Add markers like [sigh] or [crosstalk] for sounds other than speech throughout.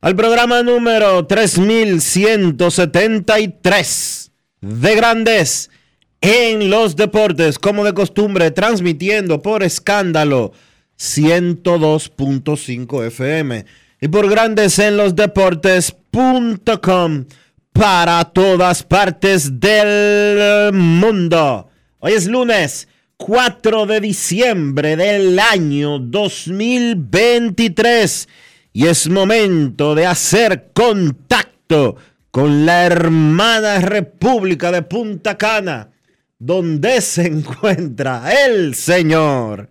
al programa número 3173 de Grandes en los Deportes, como de costumbre, transmitiendo por escándalo 102.5 FM y por Grandes en los Deportes.com para todas partes del mundo. Hoy es lunes 4 de diciembre del año 2023 y es momento de hacer contacto con la hermana República de Punta Cana, donde se encuentra el señor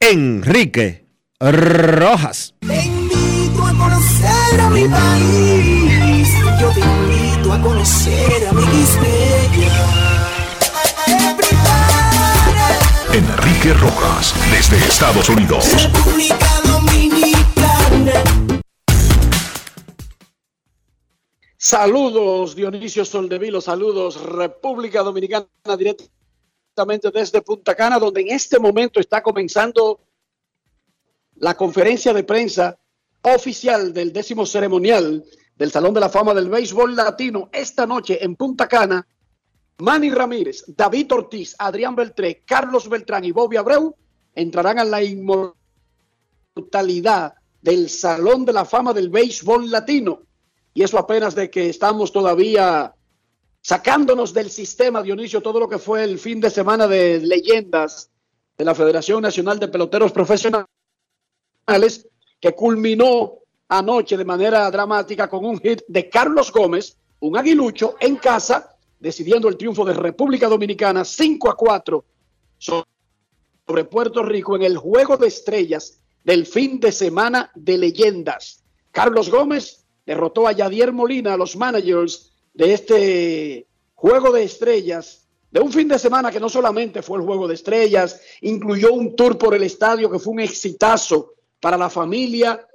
Enrique Rojas. Te invito a conocer a mi país. Yo te invito a conocer a mi. Enrique Rojas desde Estados Unidos. República Dominicana. Saludos Dionisio Soldevilo, saludos República Dominicana directamente desde Punta Cana, donde en este momento está comenzando la conferencia de prensa oficial del décimo ceremonial del Salón de la Fama del Béisbol Latino esta noche en Punta Cana. Manny Ramírez, David Ortiz, Adrián Beltré, Carlos Beltrán y Bobby Abreu entrarán a la inmortalidad del Salón de la Fama del Béisbol Latino. Y eso apenas de que estamos todavía sacándonos del sistema, Dionisio, todo lo que fue el fin de semana de leyendas de la Federación Nacional de Peloteros Profesionales, que culminó anoche de manera dramática con un hit de Carlos Gómez, un aguilucho en casa, decidiendo el triunfo de República Dominicana 5 a 4 sobre Puerto Rico en el juego de estrellas del fin de semana de leyendas. Carlos Gómez derrotó a Yadier Molina, a los managers de este juego de estrellas, de un fin de semana que no solamente fue el juego de estrellas, incluyó un tour por el estadio que fue un exitazo para la familia,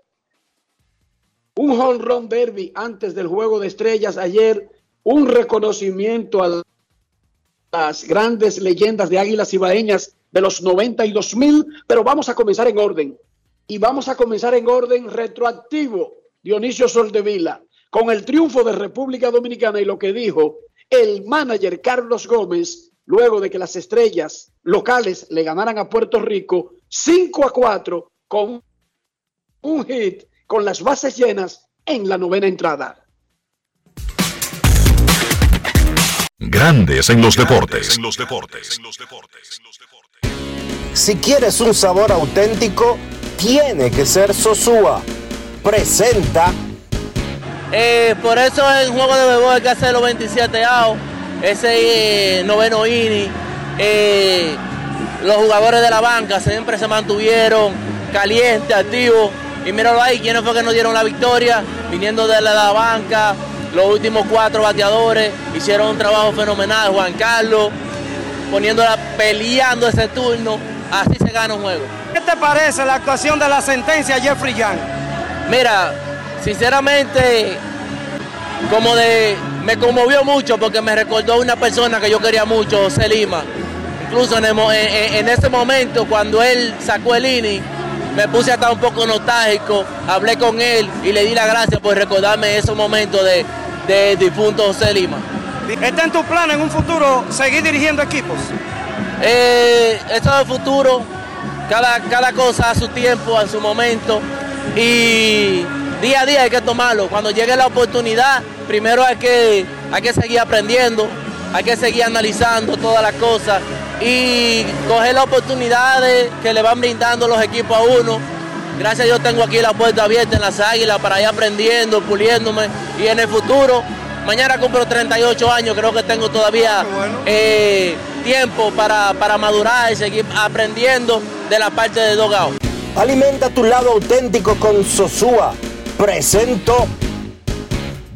un home run derby antes del juego de estrellas ayer, un reconocimiento a las grandes leyendas de Águilas Ibaeñas de los 92 mil, pero vamos a comenzar en orden. Y vamos a comenzar en orden retroactivo, Dionisio Soldevila, con el triunfo de República Dominicana y lo que dijo el manager Carlos Gómez, luego de que las estrellas locales le ganaran a Puerto Rico 5 a 4 con un hit con las bases llenas en la novena entrada. Grandes en los deportes. Si quieres un sabor auténtico, tiene que ser Sosúa. Presenta Eh, por eso en juego de bebé hay que hacer los 27 outs, ese eh, noveno inning. eh, los jugadores de la banca siempre se mantuvieron calientes, activos. Y míralo ahí, quiénes fue que nos dieron la victoria, viniendo de la, la banca. los últimos cuatro bateadores hicieron un trabajo fenomenal. Juan Carlos poniéndola, peleando ese turno, así se gana un juego. ¿Qué te parece la actuación de la sentencia Jeffrey Young? Mira, sinceramente, como de, me conmovió mucho porque me recordó a una persona que yo quería mucho, José Lima. Incluso en, ese momento, cuando él sacó el inning, me puse hasta un poco nostálgico, hablé con él y le di las gracias por recordarme esos momentos de, de difunto José Lima. ¿Está en tu plan en un futuro seguir dirigiendo equipos? Eh, eso es futuro, cada, cada cosa a su tiempo, a su momento y día a día hay que tomarlo. Cuando llegue la oportunidad, primero hay que, hay que seguir aprendiendo, hay que seguir analizando todas las cosas y coger las oportunidades que le van brindando los equipos a uno. Gracias a Dios tengo aquí la puerta abierta en las águilas para ir aprendiendo, puliéndome y en el futuro Mañana cumplo 38 años, creo que tengo todavía eh, tiempo para, para, madurar y seguir aprendiendo de la parte de Dogao. Alimenta tu lado auténtico con Sosúa. Presento.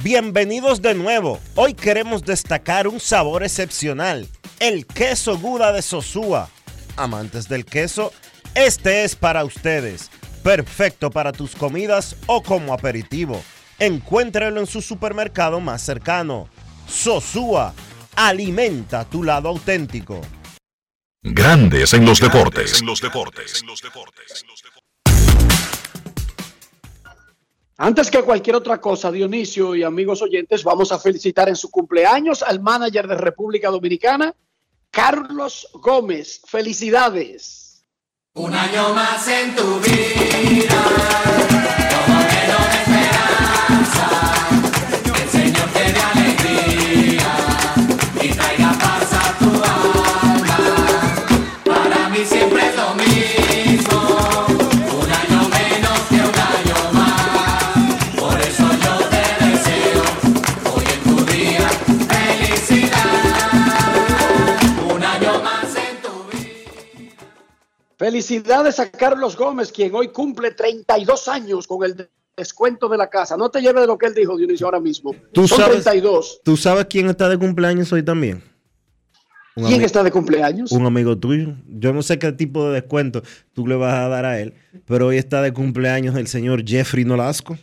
Bienvenidos de nuevo. Hoy queremos destacar un sabor excepcional, el queso Guda de Sosúa. Amantes del queso, este es para ustedes. Perfecto para tus comidas o como aperitivo Encuéntralo en su supermercado más cercano. Sosúa, alimenta tu lado auténtico. Grandes en los deportes. En los deportes. Antes que cualquier otra cosa, Dionisio y amigos oyentes, vamos a felicitar en su cumpleaños al manager de República Dominicana, Carlos Gómez. Felicidades. Un año más en tu vida. Felicidades a Carlos Gómez, quien hoy cumple 32 años con el descuento de la casa. No te lleves de lo que él dijo, Dionisio, ahora mismo. ¿Tú Son sabes, 32. ¿Tú sabes quién está de cumpleaños hoy también? ¿Quién está de cumpleaños? Un amigo tuyo. Yo no sé qué tipo de descuento tú le vas a dar a él, pero hoy está de cumpleaños el señor Jeffrey Nolasco.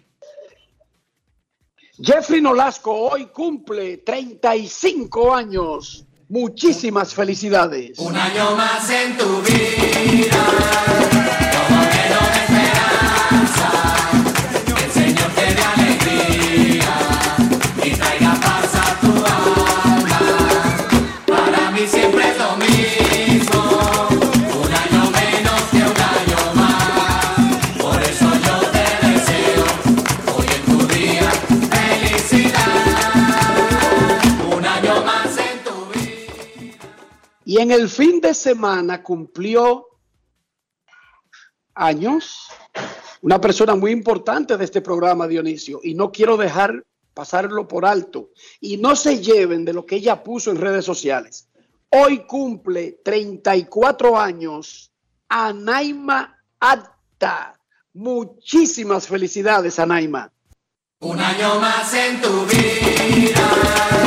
Jeffrey Nolasco hoy cumple 35 años. Muchísimas felicidades. Un año más en tu vida, Y en el fin de semana cumplió años una persona muy importante de este programa, Dionisio, y no quiero dejar pasarlo por alto. Y no se lleven de lo que ella puso en redes sociales. Hoy cumple 34 años Anaima Atta. Muchísimas felicidades, Anaima. Un año más en tu vida,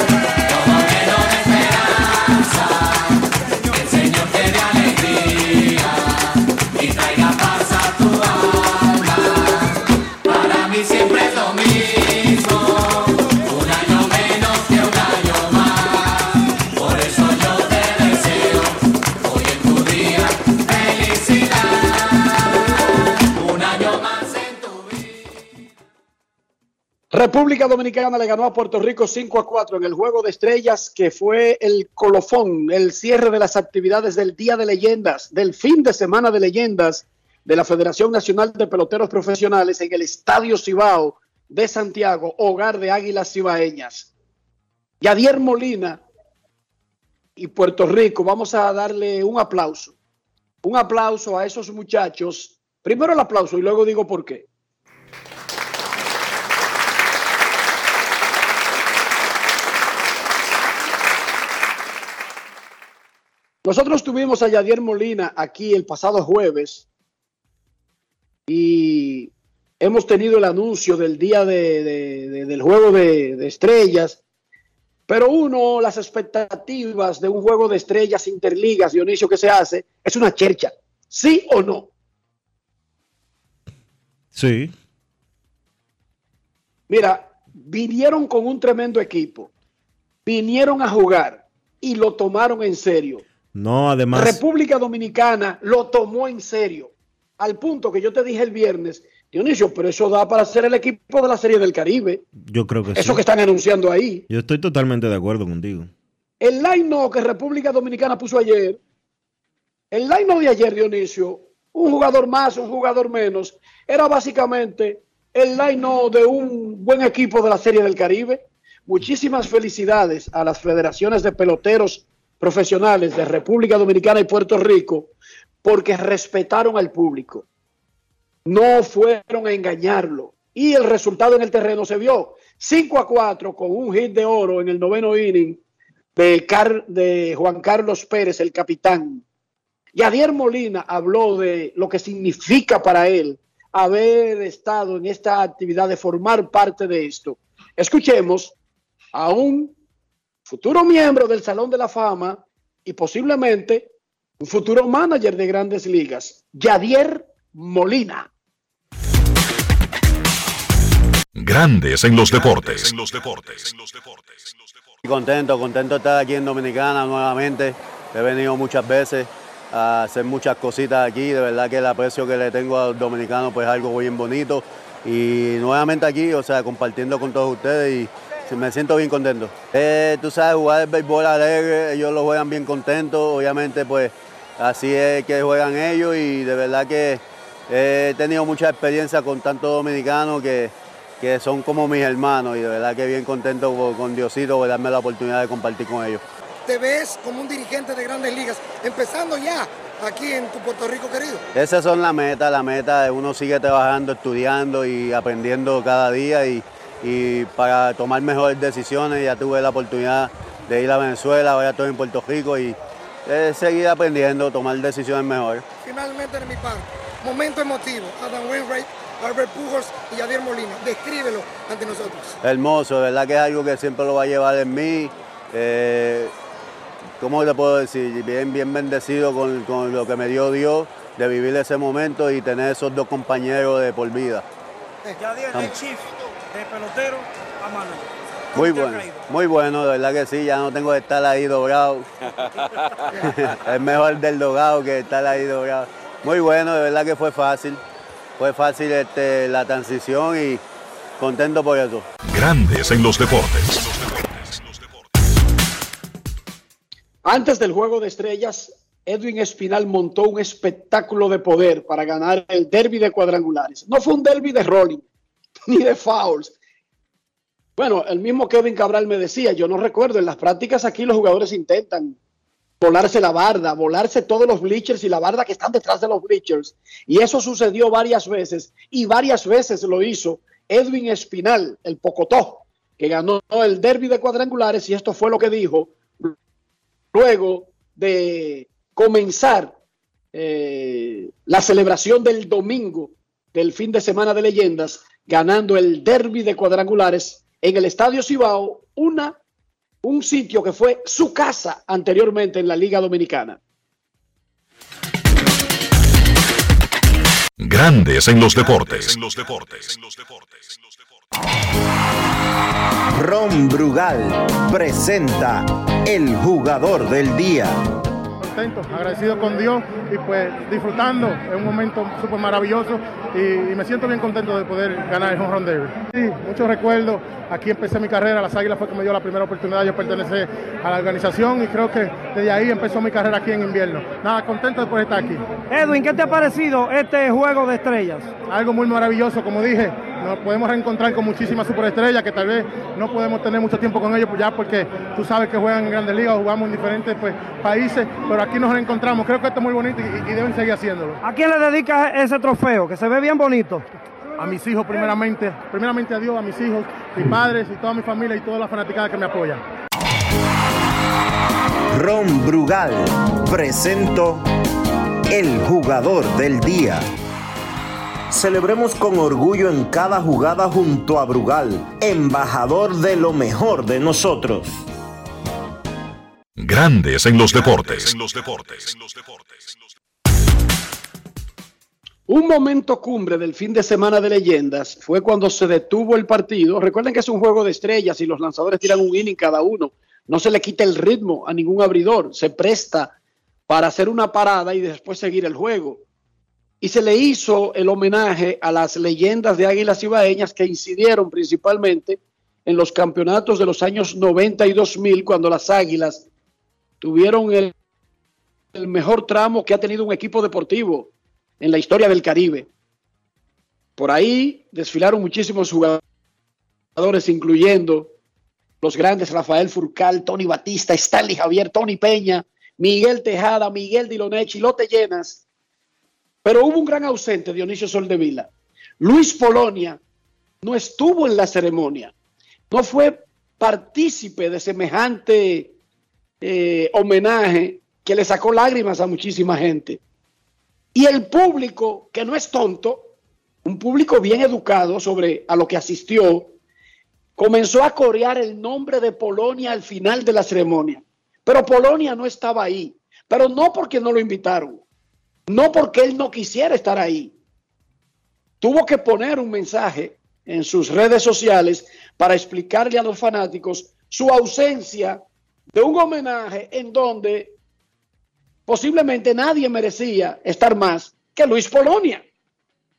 República Dominicana le ganó a Puerto Rico 5 a 4 en el juego de estrellas que fue el colofón, el cierre de las actividades del Día de Leyendas, del fin de semana de leyendas de la Federación Nacional de Peloteros Profesionales en el Estadio Cibao de Santiago, hogar de Águilas Cibaeñas. Yadier Molina y Puerto Rico, vamos a darle un aplauso. Un aplauso a esos muchachos. Primero el aplauso y luego digo por qué. Nosotros tuvimos a Yadier Molina aquí el pasado jueves y hemos tenido el anuncio del día de- de- de- del juego de, de estrellas, pero uno, las expectativas de un juego de estrellas interligas, Dionisio, que se hace, es una chercha. ¿Sí o no? Sí. Mira, vinieron con un tremendo equipo, vinieron a jugar y lo tomaron en serio. No, además. República Dominicana lo tomó en serio, al punto que yo te dije el viernes, Dionisio, pero eso da para ser el equipo de la Serie del Caribe, Yo creo que eso sí. que están anunciando ahí. Yo estoy totalmente de acuerdo contigo. El line que República Dominicana puso ayer, el line de ayer, Dionisio, un jugador más, un jugador menos, era básicamente el line de un buen equipo de la Serie del Caribe. Muchísimas felicidades a las federaciones de peloteros profesionales de República Dominicana y Puerto Rico porque respetaron al público. No fueron a engañarlo. Y el resultado en el terreno se vio 5 a 4 con un hit de oro en el noveno inning de, de Juan Carlos Pérez, el capitán. Yadier Molina habló de lo que significa para él haber estado en esta actividad, de formar parte de esto. Escuchemos a un futuro miembro del Salón de la Fama y posiblemente un futuro manager de grandes ligas, Yadier Molina. Grandes en los deportes. Y Contento, contento de estar aquí en Dominicana nuevamente. He venido muchas veces a hacer muchas cositas aquí. De verdad que el aprecio que le tengo a los dominicanos pues es algo bien bonito. Y nuevamente aquí, o sea, compartiendo con todos ustedes y me siento bien contento. Eh, tú sabes, jugar el béisbol alegre, ellos lo juegan bien contentos. Obviamente pues así es que juegan ellos y de verdad que he tenido mucha experiencia con tantos dominicanos que, que son como mis hermanos y de verdad que bien contento con, Diosito por darme la oportunidad de compartir con ellos. te ves como un dirigente de grandes ligas, empezando ya aquí en tu Puerto Rico querido. Esas son las metas, la meta de uno sigue trabajando, estudiando y aprendiendo cada día y, y para tomar mejores decisiones. Ya tuve la oportunidad de ir a Venezuela, ahora estoy en Puerto Rico y eh, seguir aprendiendo, tomar decisiones mejores. Finalmente de mi parte, momento emotivo, Adam Wainwright, Albert Pujols y Javier Molina. Descríbelo ante nosotros. Hermoso, de verdad que es algo que siempre lo va a llevar en mí. Eh, ¿Cómo te puedo decir? Bien, bien bendecido con, con lo que me dio Dios de vivir ese momento y tener esos dos compañeros de por vida. El chief de pelotero a mano. Muy bueno, muy bueno, de verdad que sí, ya no tengo que estar ahí doblado. [laughs] es mejor del dogado que estar ahí doblado. Muy bueno, de verdad que fue fácil. Fue fácil este, la transición y contento por eso. Grandes en los deportes. Antes del juego de estrellas, Edwin Espinal montó un espectáculo de poder para ganar el derby de cuadrangulares. No fue un derby de rolling [laughs] ni de fouls. Bueno, el mismo Kevin Cabral me decía, yo no recuerdo, en las prácticas aquí los jugadores intentan volarse la barda, volarse todos los bleachers y la barda que están detrás de los bleachers. Y eso sucedió varias veces y varias veces lo hizo Edwin Espinal, el Pocotó, que ganó el derby de cuadrangulares y esto fue lo que dijo luego de comenzar eh, la celebración del domingo del fin de semana de leyendas, ganando el derby de cuadrangulares en el Estadio Cibao, una, un sitio que fue su casa anteriormente en la Liga Dominicana. Grandes en los deportes. Ron Brugal presenta el jugador del día. Contento, agradecido con Dios y pues disfrutando, es un momento súper maravilloso y, y me siento bien contento de poder ganar el Home Run Derby. Sí, muchos recuerdos, aquí empecé mi carrera, las Águilas fue que me dio la primera oportunidad, yo pertenecé a la organización y creo que desde ahí empezó mi carrera aquí en invierno. Nada, contento de poder estar aquí. Edwin, ¿qué te ha parecido este juego de estrellas? Algo muy maravilloso, como dije, nos podemos reencontrar con muchísimas superestrellas que tal vez no podemos tener mucho tiempo con ellos pues ya porque tú sabes que juegan en grandes ligas, jugamos en diferentes pues, países, pero aquí nos reencontramos. Creo que esto es muy bonito y, y deben seguir haciéndolo. ¿A quién le dedicas ese trofeo? Que se ve bien bonito. A mis hijos primeramente, primeramente a Dios, a mis hijos, mis padres y toda mi familia y todas las fanaticadas que me apoyan. Ron Brugal presento el jugador del día. Celebremos con orgullo en cada jugada junto a Brugal, embajador de lo mejor de nosotros. Grandes en los deportes. Un momento cumbre del fin de semana de leyendas fue cuando se detuvo el partido. Recuerden que es un juego de estrellas y los lanzadores tiran un inning cada uno. No se le quita el ritmo a ningún abridor. Se presta para hacer una parada y después seguir el juego. Y se le hizo el homenaje a las leyendas de Águilas Ibaeñas que incidieron principalmente en los campeonatos de los años 90 y 2000 cuando las Águilas tuvieron el, mejor tramo que ha tenido un equipo deportivo en la historia del Caribe. Por ahí desfilaron muchísimos jugadores, incluyendo los grandes Rafael Furcal, Tony Batista, Stanley Javier, Tony Peña, Miguel Tejada, Miguel Diloné, Chilote Llenas. Pero hubo un gran ausente, Dionisio Soldevila. Luis Polonia no estuvo en la ceremonia, no fue partícipe de semejante eh, homenaje que le sacó lágrimas a muchísima gente. Y el público, que no es tonto, un público bien educado sobre a lo que asistió, comenzó a corear el nombre de Polonia al final de la ceremonia. Pero Polonia no estaba ahí, pero no porque no lo invitaron, no porque él no quisiera estar ahí. Tuvo que poner un mensaje en sus redes sociales para explicarle a los fanáticos su ausencia de un homenaje en donde posiblemente nadie merecía estar más que Luis Polonia,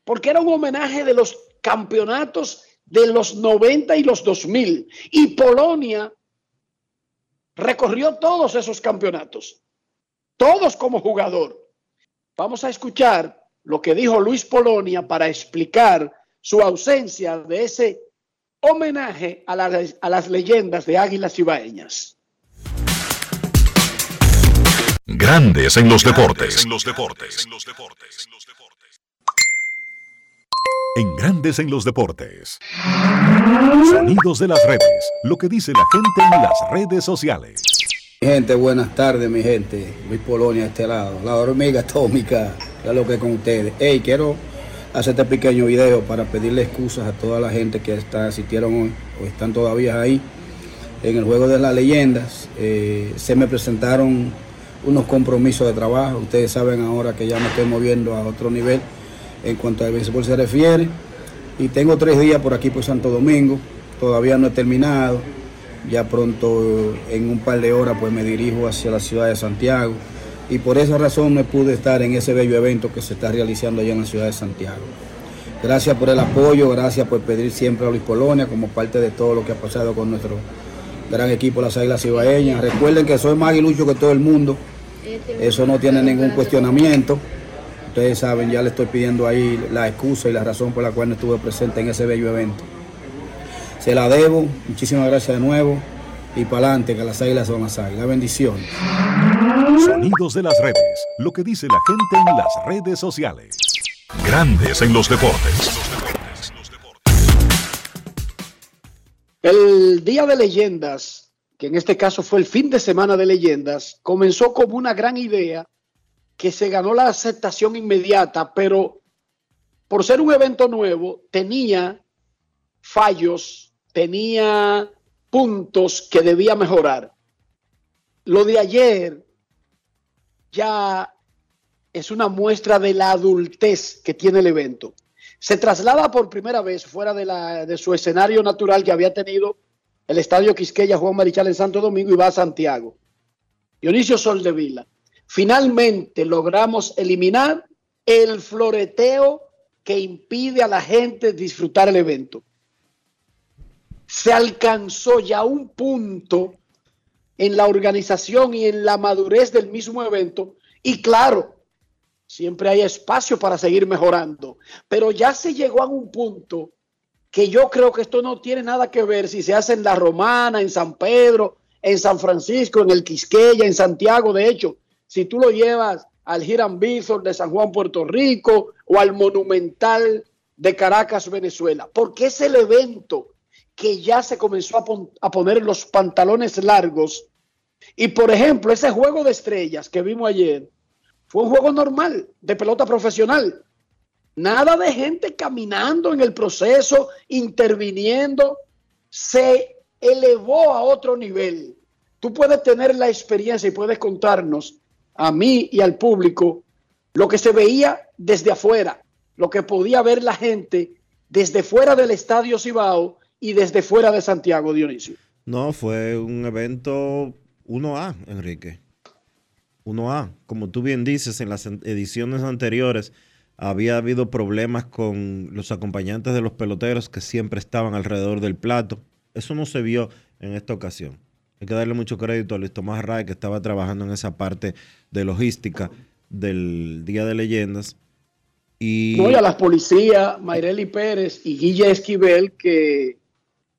porque era un homenaje de los campeonatos de los 90 y los 2000. Y Polonia recorrió todos esos campeonatos, todos como jugador. Vamos a escuchar lo que dijo Luis Polonia para explicar su ausencia de ese homenaje a, las- a las leyendas de Águilas Ibaeñas. Grandes en los deportes. En Grandes en los deportes. Sonidos de las redes. Lo que dice la gente en las redes sociales. Gente, buenas tardes, mi gente. Luis Polonia a este lado. La hormiga atómica, ya lo que con ustedes. Hey, quiero hacer este pequeño video para pedirle excusas a toda la gente que está, asistieron hoy o están todavía ahí en el juego de las leyendas. Eh, se me presentaron unos compromisos de trabajo. Ustedes saben ahora que ya me estoy moviendo a otro nivel en cuanto al béisbol se refiere. Y tengo tres días por aquí por Santo Domingo. Todavía no he terminado. Ya pronto, en un par de horas, pues me dirijo hacia la ciudad de Santiago. Y por esa razón no pude estar en ese bello evento que se está realizando allá en la ciudad de Santiago. Gracias por el apoyo, gracias por pedir siempre a Luis Polonia como parte de todo lo que ha pasado con nuestro gran equipo, las Águilas Ibaeñas. Recuerden que soy más aguilucho que todo el mundo. Eso no tiene ningún cuestionamiento. Ustedes saben, ya le estoy pidiendo ahí la excusa y la razón por la cual no estuve presente en ese bello evento. Se la debo, muchísimas gracias de nuevo y para adelante, que las águilas son las águilas. Bendiciones. Sonidos de las redes. Lo que dice la gente en las redes sociales. Grandes en los deportes. El Día de Leyendas, que en este caso fue el fin de semana de leyendas, comenzó como una gran idea que se ganó la aceptación inmediata, pero por ser un evento nuevo, tenía fallos, tenía puntos que debía mejorar. Lo de ayer ya es una muestra de la adultez que tiene el evento. Se traslada por primera vez fuera de, la, de su escenario natural que había tenido el Estadio Quisqueya Juan Marichal en Santo Domingo y va a Santiago. Dionisio Soldevila. Finalmente logramos eliminar el floreteo que impide a la gente disfrutar el evento. Se alcanzó ya un punto en la organización y en la madurez del mismo evento. Y claro, siempre hay espacio para seguir mejorando, pero ya se llegó a un punto que yo creo que esto no tiene nada que ver si se hace en La Romana, en San Pedro, en San Francisco, en el Quisqueya, en Santiago. De hecho, si tú lo llevas al Hiram Bithorn de San Juan, Puerto Rico, o al Monumental de Caracas, Venezuela, porque es el evento que ya se comenzó a, pon- a poner los pantalones largos. Y por ejemplo, ese juego de estrellas que vimos ayer fue un juego normal de pelota profesional. Nada de gente caminando en el proceso, interviniendo. Se elevó a otro nivel. Tú puedes tener la experiencia y puedes contarnos a mí y al público lo que se veía desde afuera, lo que podía ver la gente desde fuera del Estadio Cibao y desde fuera de Santiago, Dionisio. No, fue un evento 1A, Enrique. 1A. Como tú bien dices, en las ediciones anteriores había habido problemas con los acompañantes de los peloteros que siempre estaban alrededor del plato. Eso no se vio en esta ocasión. Hay que darle mucho crédito a Luis Tomás Ray, que estaba trabajando en esa parte de logística del Día de Leyendas. Y, No, y a las policías, Mayreli Pérez y Guille Esquivel, que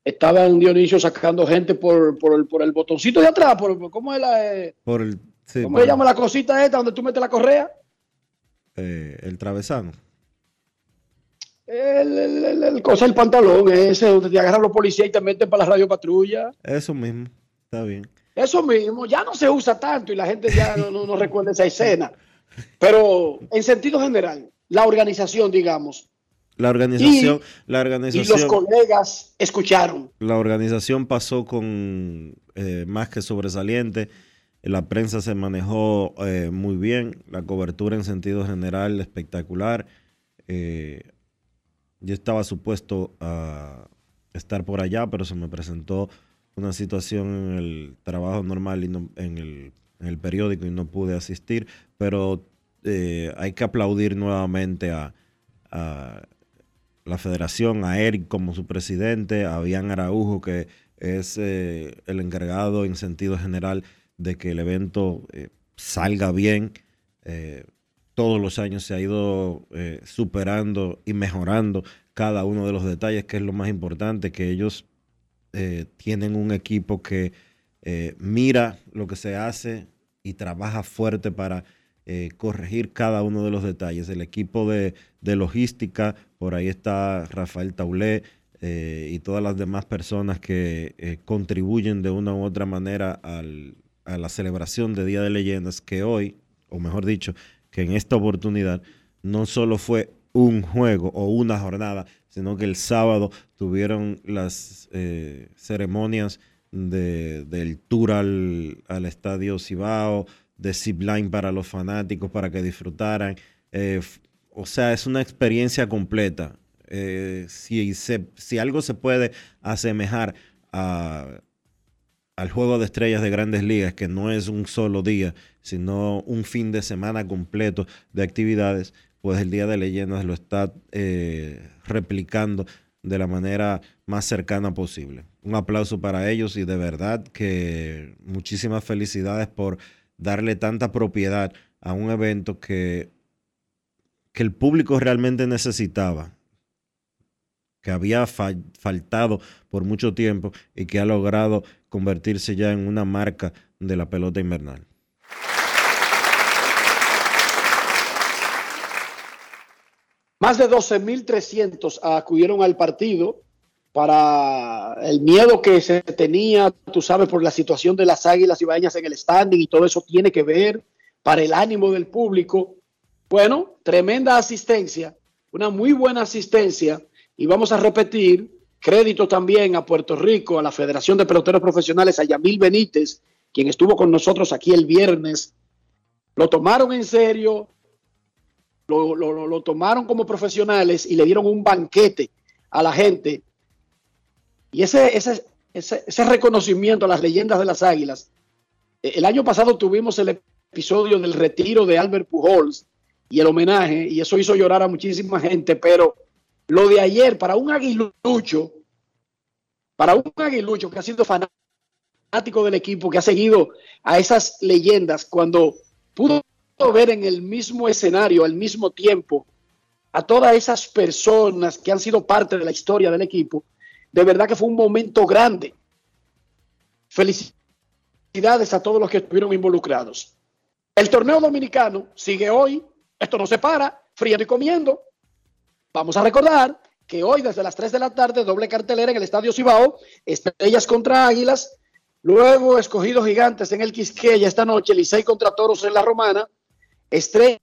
estaban, Dionisio, sacando gente por, por, el, por el botoncito de atrás. Por, ¿Cómo es la, eh, por el, sí, ¿cómo se llama la cosita esta donde tú metes la correa? eh, el travesano. El, el, el- el cosa del pantalón, ese donde te agarran los policías y te meten para la radio patrulla. Eso mismo. Está bien. Eso mismo, ya no se usa tanto y la gente ya no, no- no recuerda esa escena. Pero en sentido general, la organización, digamos, La organización, la y organización. los colegas escucharon. La organización pasó con eh, más que sobresaliente. La prensa se manejó eh, muy bien. La cobertura en sentido general espectacular. Eh, yo estaba supuesto a estar por allá, pero se me presentó una situación en el trabajo normal y no- en, el, en el periódico y no pude asistir. Pero eh, hay que aplaudir nuevamente a, a la federación, a Eric como su presidente, a Bian Araujo, que es eh, el encargado en sentido general de que el evento eh, salga bien. Eh, todos los años se ha ido superando y mejorando cada uno de los detalles, que es lo más importante, que ellos tienen un equipo que mira lo que se hace y trabaja fuerte para eh, corregir cada uno de los detalles. El equipo de, de logística, por ahí está Rafael Taulé eh, y todas las demás personas que eh, contribuyen de una u otra manera al- a la celebración de Día de Leyendas, que hoy, o mejor dicho, que en esta oportunidad no solo fue un juego o una jornada, sino que el sábado tuvieron las ceremonias de- del tour al, al estadio Cibao, de zipline para los fanáticos, para que disfrutaran. Eh, o sea, es una experiencia completa. Eh, si algo se puede asemejar a, al juego de estrellas de grandes ligas, que no es un solo día, sino un fin de semana completo de actividades, pues el Día de Leyendas lo está eh, replicando de la manera más cercana posible. Un aplauso para ellos y de verdad que muchísimas felicidades por darle tanta propiedad a un evento que, que el público realmente necesitaba que había fa- faltado por mucho tiempo y que ha logrado convertirse ya en una marca de la pelota invernal. Más de 12.300 acudieron al partido para el miedo que se tenía, tú sabes, por la situación de las águilas ibaeñas en el standing y todo eso tiene que ver para el ánimo del público. Bueno, tremenda asistencia, una muy buena asistencia y vamos a repetir crédito también a Puerto Rico, a la Federación de Peloteros Profesionales, a Yamil Benítez, quien estuvo con nosotros aquí el viernes. Lo tomaron en serio, lo, lo- tomaron como profesionales y le dieron un banquete a la gente. Y ese, ese, ese, ese reconocimiento a las leyendas de las águilas. eh, El año pasado tuvimos el episodio del retiro de Albert Pujols y el homenaje, y eso hizo llorar a muchísima gente, pero lo de ayer, para un aguilucho, para un aguilucho que ha sido fanático del equipo, que ha seguido a esas leyendas, cuando pudo ver en el mismo escenario, al mismo tiempo, a todas esas personas que han sido parte de la historia del equipo, de verdad que fue un momento grande. Felicidades a todos los que estuvieron involucrados. El torneo dominicano sigue hoy, esto no se para, friendo y comiendo. Vamos a recordar que hoy desde las 3 de la tarde, doble cartelera en el Estadio Cibao, Estrellas contra Águilas, luego Escogidos Gigantes en el Quisqueya esta noche, Licey contra Toros en la Romana, Estrellas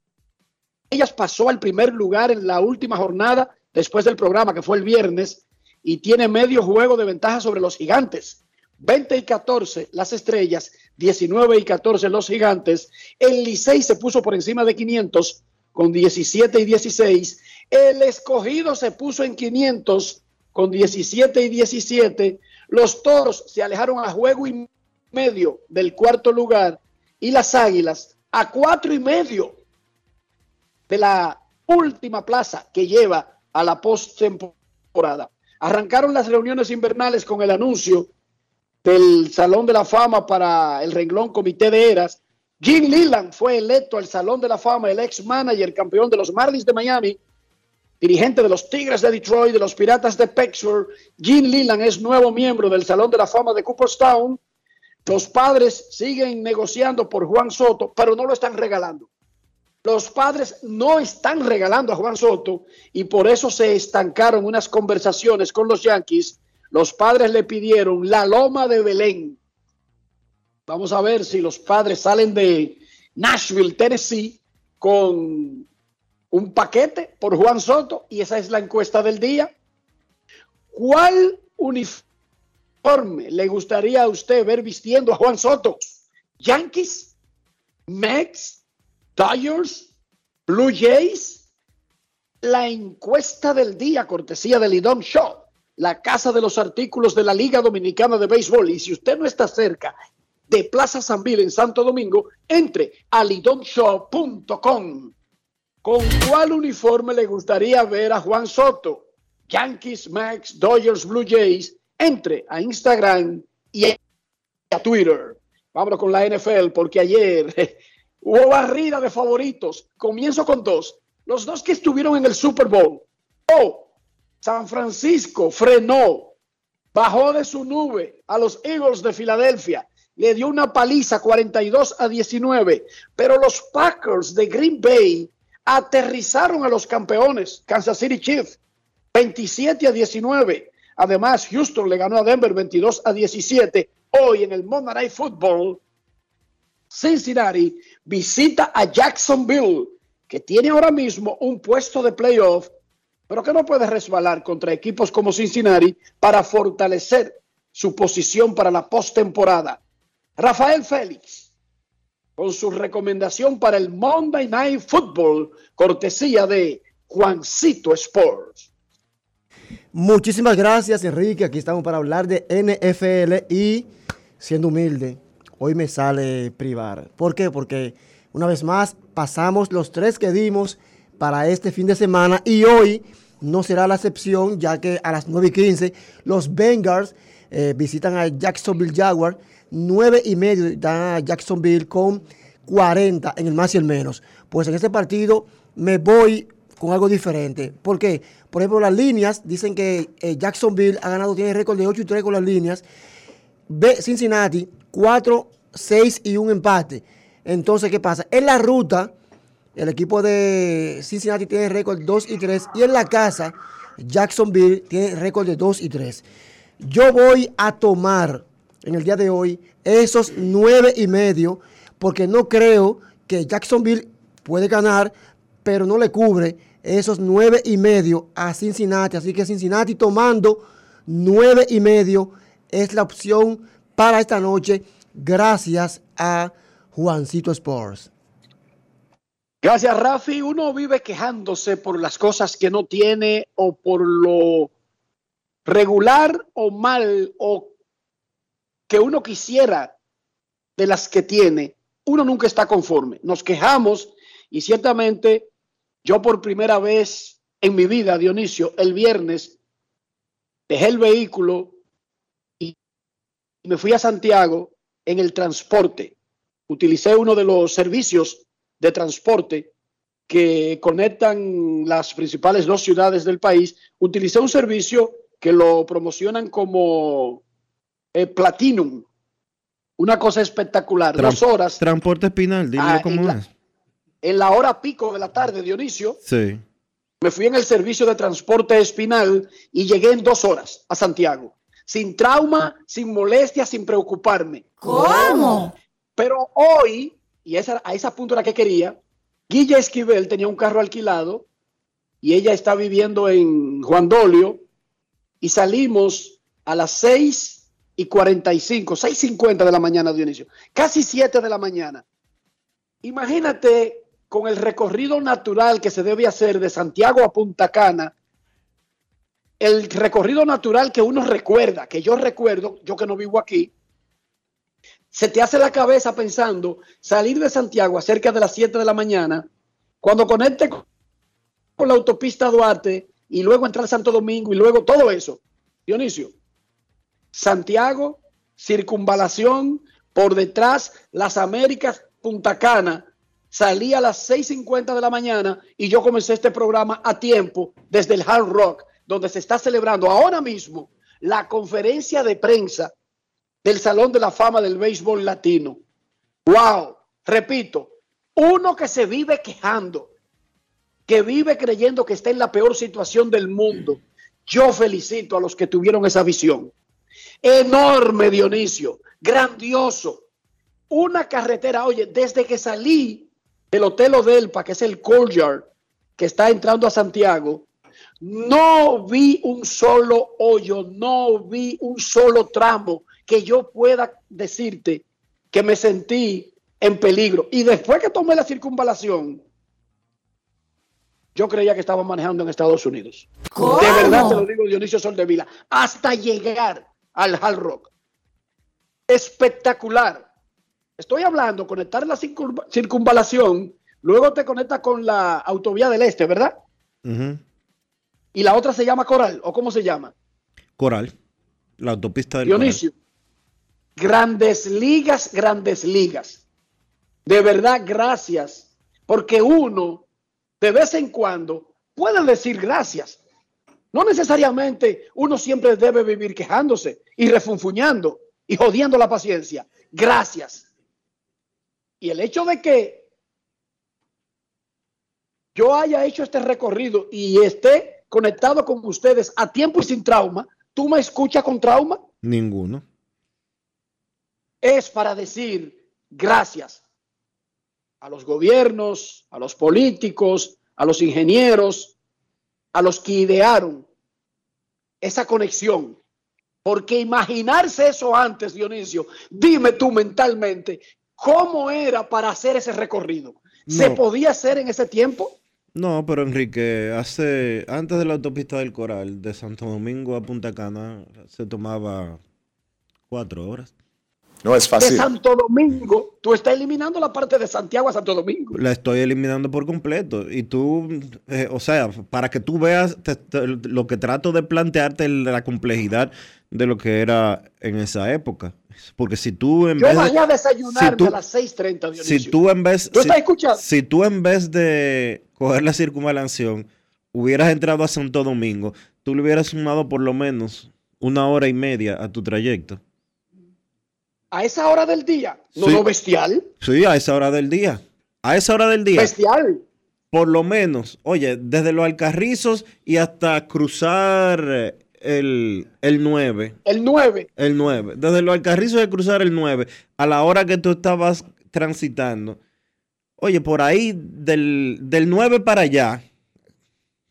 pasó al primer lugar en la última jornada después del programa, que fue el viernes, y tiene medio juego de ventaja sobre los gigantes. 20 y 14 las estrellas, 19 y 14 los gigantes. El Licey se puso por encima de 500 con 17 y 16. El escogido se puso en 500 con 17 y 17. Los toros se alejaron a juego y medio del cuarto lugar y las águilas a cuatro y medio de la última plaza que lleva a la postemporada. Arrancaron las reuniones invernales con el anuncio del Salón de la Fama para el renglón Comité de Eras. Jim Leland fue electo al Salón de la Fama, el ex manager campeón de los Marlins de Miami, dirigente de los Tigres de Detroit, de los Piratas de Pittsburgh. Jim Leland es nuevo miembro del Salón de la Fama de Cooperstown. Los padres siguen negociando por Juan Soto, pero no lo están regalando. Los padres no están regalando a Juan Soto y por eso se estancaron unas conversaciones con los Yankees. Los padres le pidieron la loma de Belén. Vamos a ver si los padres salen de Nashville, Tennessee, con un paquete por Juan Soto y esa es la encuesta del día. ¿Cuál uniforme le gustaría a usted ver vistiendo a Juan Soto? ¿Yankees? ¿Mex? Dodgers, Blue Jays, la encuesta del día, cortesía de Lidón Show, la casa de los artículos de la Liga Dominicana de Béisbol. Y si usted no está cerca de Plaza San Bill en Santo Domingo, entre a lidonshow.com. ¿Con cuál uniforme le gustaría ver a Juan Soto? Yankees, Max, Dodgers, Blue Jays. Entre a Instagram y a Twitter. Vámonos con la NFL porque ayer Hubo barrida de favoritos. Comienzo con dos. Los dos que estuvieron en el Super Bowl. Oh, San Francisco frenó, bajó de su nube a los Eagles de Filadelfia. Le dio una paliza 42 a 19. Pero los Packers de Green Bay aterrizaron a los campeones, Kansas City Chiefs, 27 a 19. Además, Houston le ganó a Denver 22 a 17. Hoy en el Monday Night Football, Cincinnati visita a Jacksonville, que tiene ahora mismo un puesto de playoff, pero que no puede resbalar contra equipos como Cincinnati para fortalecer su posición para la postemporada. Rafael Félix, con su recomendación para el Monday Night Football, cortesía de Juancito Sports. Muchísimas gracias, Enrique. Aquí estamos para hablar de NFL y siendo humilde, hoy me sale privar. ¿Por qué? Porque una vez más pasamos los tres que dimos para este fin de semana y hoy no será la excepción ya que a las 9 y 15 los Bengals eh, visitan a Jacksonville Jaguar. 9 y medio dan a Jacksonville con 40 en el más y el menos. Pues en este partido me voy con algo diferente. ¿Por qué? Por ejemplo, las líneas dicen que eh, Jacksonville ha ganado, tiene récord de 8 y 3 con las líneas. Ve Cincinnati 4, 6 y un empate. Entonces, ¿qué pasa? En la ruta, el equipo de Cincinnati tiene récord 2 y 3. Y en la casa, Jacksonville tiene récord de 2 y 3. Yo voy a tomar en el día de hoy esos 9 y medio, porque no creo que Jacksonville puede ganar, pero no le cubre esos 9 y medio a Cincinnati. Así que Cincinnati tomando 9 y medio es la opción para esta noche, gracias a Juancito Sports. Gracias, Rafi. Uno vive quejándose por las cosas que no tiene o por lo regular o mal o que uno quisiera de las que tiene. Uno nunca está conforme. Nos quejamos y ciertamente yo por primera vez en mi vida, Dionisio, el viernes dejé el vehículo me fui a Santiago en el transporte. Utilicé uno de los servicios de transporte que conectan las principales dos ciudades del país. Utilicé un servicio que lo promocionan como eh, Platinum. Una cosa espectacular. Tran- Dos horas. Transporte Espinal, dime Ah, cómo en la- es. En la hora pico de la tarde, Dionisio, Sí. me fui en el servicio de transporte espinal y llegué en dos horas a Santiago. Sin trauma, sin molestia, sin preocuparme. ¿Cómo? Pero hoy, y esa, a ese punto era que quería, Guilla Esquivel tenía un carro alquilado y ella está viviendo en Juan Dolio y salimos a las 6 y 45, 6.50 de la mañana, Dionisio, casi 7 de la mañana. Imagínate con el recorrido natural que se debe hacer de Santiago a Punta Cana, el recorrido natural que uno recuerda, que yo recuerdo, yo que no vivo aquí, se te hace la cabeza pensando salir de Santiago a cerca de las 7 de la mañana, cuando conecte con la autopista Duarte y luego entrar a Santo Domingo y luego todo eso. Dionisio, Santiago, circunvalación, por detrás, las Américas, Punta Cana, salí a las 6.50 de la mañana y yo comencé este programa a tiempo desde el Hard Rock, donde se está celebrando ahora mismo la conferencia de prensa del Salón de la Fama del Béisbol Latino. ¡Wow! Repito, uno que se vive quejando, que vive creyendo que está en la peor situación del mundo. Yo felicito a los que tuvieron esa visión. Enorme, Dionisio, grandioso. Una carretera, oye, desde que salí del Hotel Odelpa, que es el Courtyard, que está entrando a Santiago, no vi un solo hoyo, no vi un solo tramo que yo pueda decirte que me sentí en peligro. Y después que tomé la circunvalación, yo creía que estaba manejando en Estados Unidos. De verdad te lo digo, Dionisio Soldevila. Hasta llegar al Hard Rock. Espectacular. Estoy hablando, conectar la circun- circunvalación, luego te conecta con la autovía del Este, ¿verdad? Y la otra se llama Coral, ¿o cómo se llama? Coral. La autopista del Dionisio. Grandes ligas, grandes ligas. De verdad, gracias. Porque uno, de vez en cuando, puede decir gracias. No necesariamente uno siempre debe vivir quejándose y refunfuñando y jodiendo la paciencia. Gracias. Y el hecho de que yo haya hecho este recorrido y esté conectado con ustedes a tiempo y sin trauma, ¿tú me escuchas con trauma? Ninguno. es para decir gracias a los gobiernos, a los políticos, a los ingenieros, a los que idearon esa conexión. Porque imaginarse eso antes, Dionisio, dime tú mentalmente, ¿cómo era para hacer ese recorrido? ¿Se No. podía hacer en ese tiempo? No, pero Enrique, hace antes de la autopista del Coral, de Santo Domingo a Punta Cana, se tomaba cuatro horas. No es De Santo Domingo, tú estás eliminando la parte de Santiago a Santo Domingo. La estoy eliminando por completo. Y tú, eh, o sea, para que tú veas te- te- lo que trato de plantearte la complejidad de lo que era en esa época. Porque si tú en Yo vez de- a desayunarme si tú- a las 6.30, Dionisio. si tú en vez ¿Tú si, estás escuchando? si tú en vez de coger la circunvalación hubieras entrado a Santo Domingo, tú le hubieras sumado por lo menos una hora y media a tu trayecto. A esa hora del día, no, Sí. no bestial, Sí, a esa hora del día. A esa hora del día. bestial. Por lo menos, oye, desde los Alcarrizos y hasta cruzar eh, el, el 9. El 9. El 9. Desde los Alcarrizos de cruzar el 9, a la hora que tú estabas transitando. Oye, por ahí del, del 9 para allá,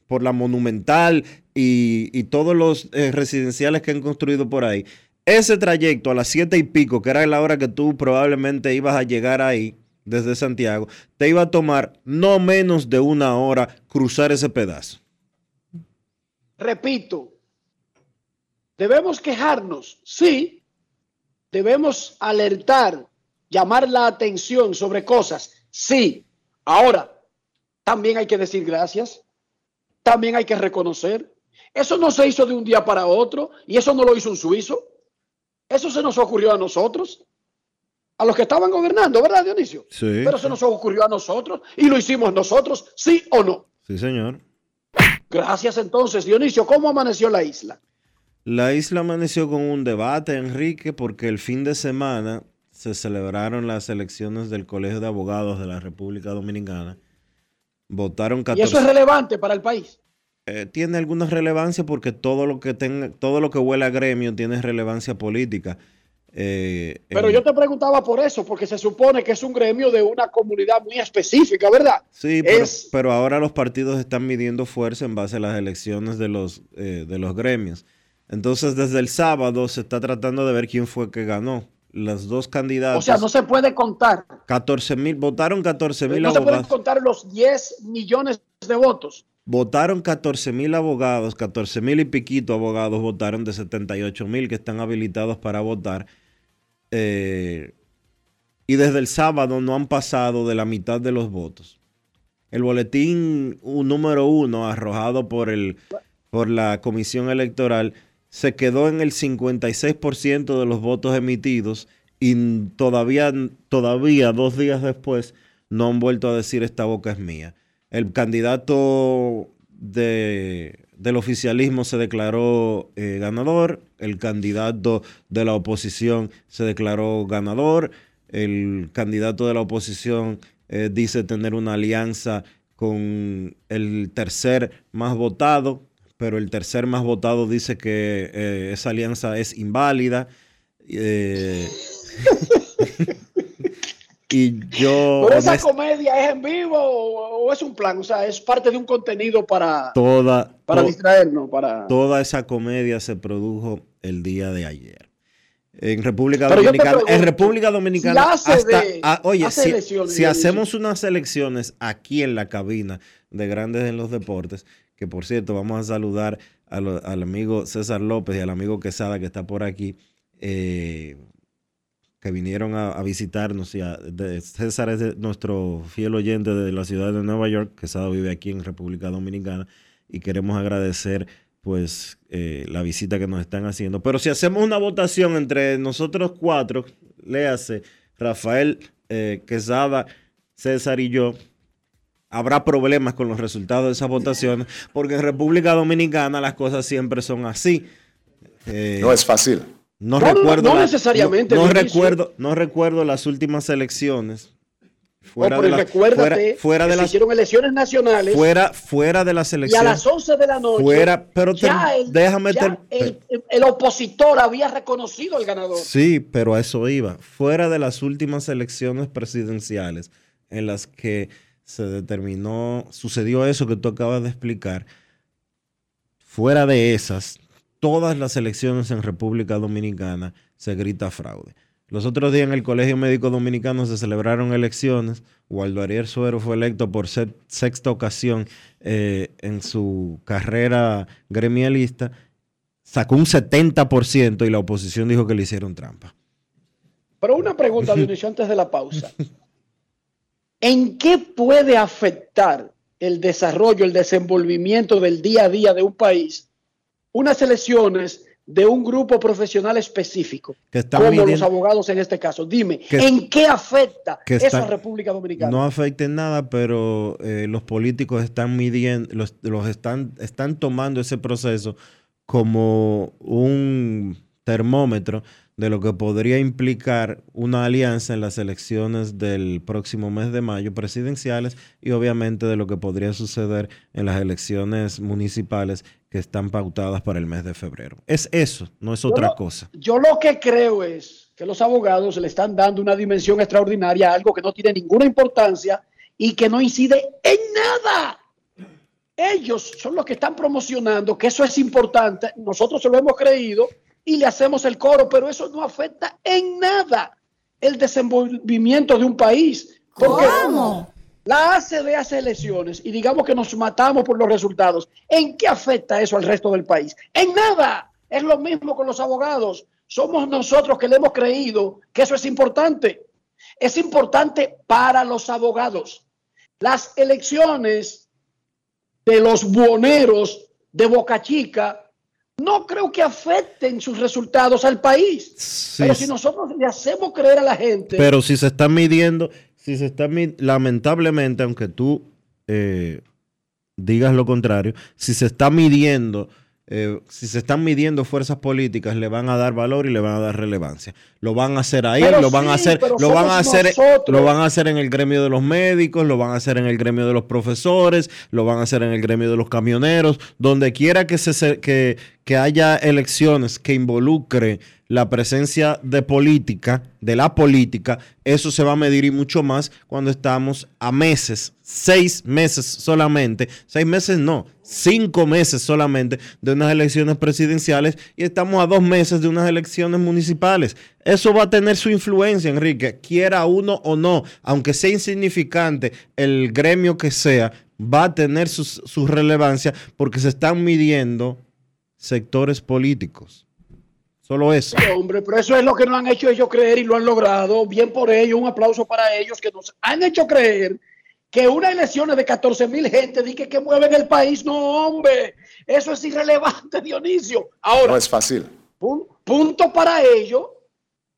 por la Monumental y, y todos los eh, residenciales que han construido por ahí, ese trayecto a las 7 y pico, que era la hora que tú probablemente ibas a llegar ahí desde Santiago, te iba a tomar no menos de una hora cruzar ese pedazo. Repito, debemos quejarnos, sí, debemos alertar, llamar la atención sobre cosas, sí. Ahora, también hay que decir gracias, también hay que reconocer. Eso no se hizo de un día para otro y eso no lo hizo un suizo. Eso se nos ocurrió a nosotros, a los que estaban gobernando, ¿verdad, Dionisio? Sí. Pero se nos ocurrió a nosotros y lo hicimos nosotros, sí o no. Sí, señor. Gracias entonces, Dionisio. ¿Cómo amaneció la isla? La isla amaneció con un debate, Enrique, porque el fin de semana se celebraron las elecciones del Colegio de Abogados de la República Dominicana. Votaron Y 14. eso es relevante para el país. Eh, tiene alguna relevancia porque todo lo que tenga, todo lo que huele a gremio tiene relevancia política. Eh, Pero yo te preguntaba por eso, porque se supone que es un gremio de una comunidad muy específica, ¿verdad? Sí, pero, Es- pero ahora los partidos están midiendo fuerza en base a las elecciones de los, eh, de los gremios. Entonces, desde el sábado se está tratando de ver quién fue que ganó. Los dos O candidatos, sea, no se puede contar. 14 mil, votaron 14 mil No se pueden abogados. contar los 10 millones de votos. Votaron 14 mil abogados, 14 mil y piquito abogados votaron de 78 mil que están habilitados para votar. Eh, y desde el sábado no han pasado de la mitad de los votos. El boletín número uno arrojado por, el, por la comisión electoral se quedó en el 56% de los votos emitidos y todavía, todavía dos días después no han vuelto a decir esta boca es mía. El candidato de- del oficialismo se declaró eh, ganador, el candidato de la oposición se declaró ganador, el candidato de la oposición eh, dice tener una alianza con el tercer más votado, pero el tercer más votado dice que eh, esa alianza es inválida. eh, [laughs] y yo ¿Pero esa comedia es en vivo o, o es un plan? O sea, es parte de un contenido para, toda, para to- distraernos, para... toda esa comedia se produjo el día de ayer. En República Pero Dominicana, en República Dominicana, si hace hasta, de- oye, si, hacemos unas elecciones aquí en la cabina de Grandes en los Deportes, que por cierto vamos a saludar a al amigo César López y al amigo Quesada que está por aquí, eh, que vinieron a, visitarnos. César es nuestro fiel oyente de la ciudad de Nueva York, Quesada vive aquí en República Dominicana y queremos agradecer pues eh, la visita que nos están haciendo. Pero si hacemos una votación entre nosotros cuatro, léase Rafael eh, Quesada, César y yo, habrá problemas con los resultados de esas votaciones, porque en República Dominicana las cosas siempre son así. Eh, No es fácil. no, recuerdo no la- necesariamente, no, recuerdo no recuerdo las últimas elecciones fuera No, de las recuérdate fuera, fuera que de se las hicieron elecciones nacionales fuera fuera de las y a elecciones las 11 de la noche fuera pero ya, ter- el, déjame ya ter- el, el opositor había reconocido al ganador. Sí, pero a eso iba. Fuera de las últimas elecciones presidenciales en las que se determinó, sucedió eso que tú acabas de explicar, fuera de esas, todas las elecciones en República Dominicana se grita fraude. Los otros días en el Colegio Médico Dominicano se celebraron elecciones. Waldo Ariel Suero fue electo por se- sexta ocasión eh, en su carrera gremialista. Sacó un 70% y la oposición dijo que le hicieron trampa. Pero una pregunta, [laughs] Dionisio, antes de la pausa. ¿En qué puede afectar el desarrollo, el desenvolvimiento del día a día de un país unas elecciones de un grupo profesional específico, Que están como los abogados en este caso? Dime, Que- ¿en qué afecta que eso están- a República Dominicana? No afecta en nada, pero eh, los políticos están midiendo, los, los están, están tomando ese proceso como un termómetro de lo que podría implicar una alianza en las elecciones del próximo mes de mayo presidenciales y obviamente de lo que podría suceder en las elecciones municipales que están pautadas para el mes de febrero. Es eso, no es otra lo- cosa. Yo lo que creo es que los abogados le están dando una dimensión extraordinaria a algo que no tiene ninguna importancia y que no incide en nada. Ellos son los que están promocionando que eso es importante. Nosotros se lo hemos creído y le hacemos el coro, pero eso no afecta en nada el desenvolvimiento de un país. Porque la ACD hace elecciones y digamos que nos matamos por los resultados. ¿En qué afecta eso al resto del país? En nada. Es lo mismo con los abogados. Somos nosotros que le hemos creído que eso es importante. Es importante para los abogados. Las elecciones de los buhoneros de Boca Chica no creo que afecten sus resultados al país. Pero si nosotros le hacemos creer a la gente Pero si se está midiendo, si se está lamentablemente, aunque tú eh, digas lo contrario, si se está midiendo, eh, si se están midiendo fuerzas políticas, le van a dar valor y le van a dar relevancia. Lo van a hacer ahí, Pero lo van a hacer, lo van a hacer, nosotros. lo van a hacer en el gremio de los médicos, lo van a hacer en el gremio de los profesores, lo van a hacer en el gremio de los camioneros, donde quiera que se se- que, que haya elecciones que involucre la presencia de política, de la política, eso se va a medir y mucho más cuando estamos a meses, seis meses solamente, seis meses no, cinco meses solamente de unas elecciones presidenciales y estamos a dos meses de unas elecciones municipales. Eso va a tener su influencia, Enrique, quiera uno o no, aunque sea insignificante el gremio que sea, va a tener su, relevancia porque se están midiendo sectores políticos. Solo eso. Sí, hombre, pero eso es lo que nos han hecho ellos creer y lo han logrado. Bien por ellos, un aplauso para ellos que nos han hecho creer que unas elecciones de 14 mil gente dice que mueven el país. No, hombre, eso es irrelevante, [laughs] Dionisio. Ahora, No es fácil. pun- punto para ellos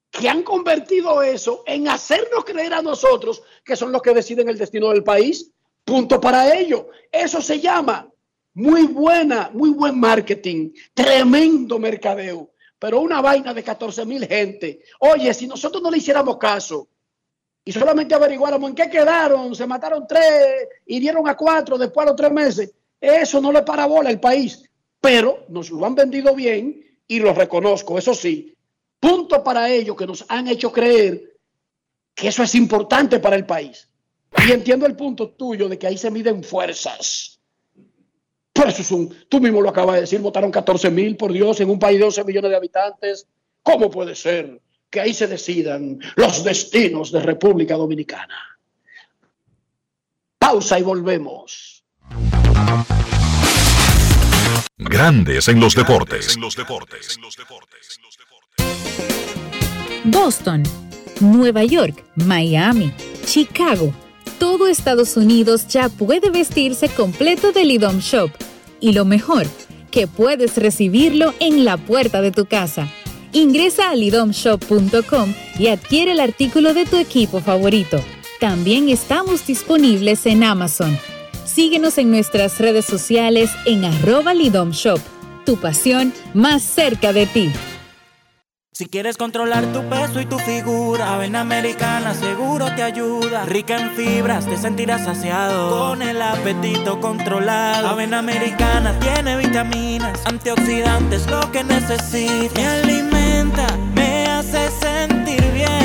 que han convertido eso en hacernos creer a nosotros que son los que deciden el destino del país. Punto para ellos. Eso se llama muy buena, muy buen marketing, tremendo mercadeo, pero una vaina de 14 mil gente. Oye, si nosotros no le hiciéramos caso y solamente averiguáramos en qué quedaron, se mataron tres y dieron a cuatro después a los tres meses, eso no le para bola al país. Pero nos lo han vendido bien y lo reconozco, eso sí. Punto para ellos que nos han hecho creer que eso es importante para el país. Y entiendo el punto tuyo de que ahí se miden fuerzas. Pero eso es un, tú mismo lo acabas de decir, votaron 14 mil, por Dios, en un país de 11 millones de habitantes. ¿Cómo puede ser que ahí se decidan los destinos de República Dominicana? Pausa y volvemos. Grandes en los deportes. Boston, Nueva York, Miami, Chicago. Todo Estados Unidos ya puede vestirse completo del IDOM Shop. Y lo mejor, que puedes recibirlo en la puerta de tu casa. Ingresa a lidomshop.com y adquiere el artículo de tu equipo favorito. También estamos disponibles en Amazon. Síguenos en nuestras redes sociales en arroba Lidom Shop. Tu pasión más cerca de ti. Si quieres controlar tu peso y tu figura, Avena Americana seguro te ayuda. Rica en fibras, te sentirás saciado. Con el apetito controlado. Avena Americana tiene vitaminas, antioxidantes, lo que necesitas. Me alimenta, me hace sentir bien.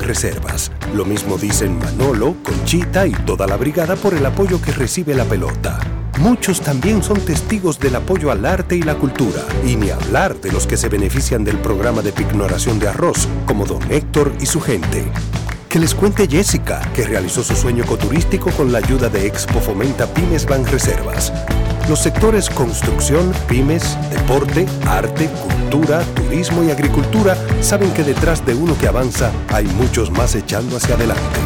Banreservas. Lo mismo dicen Manolo, Conchita y toda la brigada por el apoyo que recibe la pelota. Muchos también son testigos del apoyo al arte y la cultura, y ni hablar de los que se benefician del programa de pignoración de arroz, como don Héctor y su gente. Que les cuente Jessica, que realizó su sueño ecoturístico con la ayuda de Expo Fomenta Pymes Banreservas. Los sectores construcción, pymes, deporte, arte, cultura, turismo y agricultura saben que detrás de uno que avanza hay muchos más echando hacia adelante.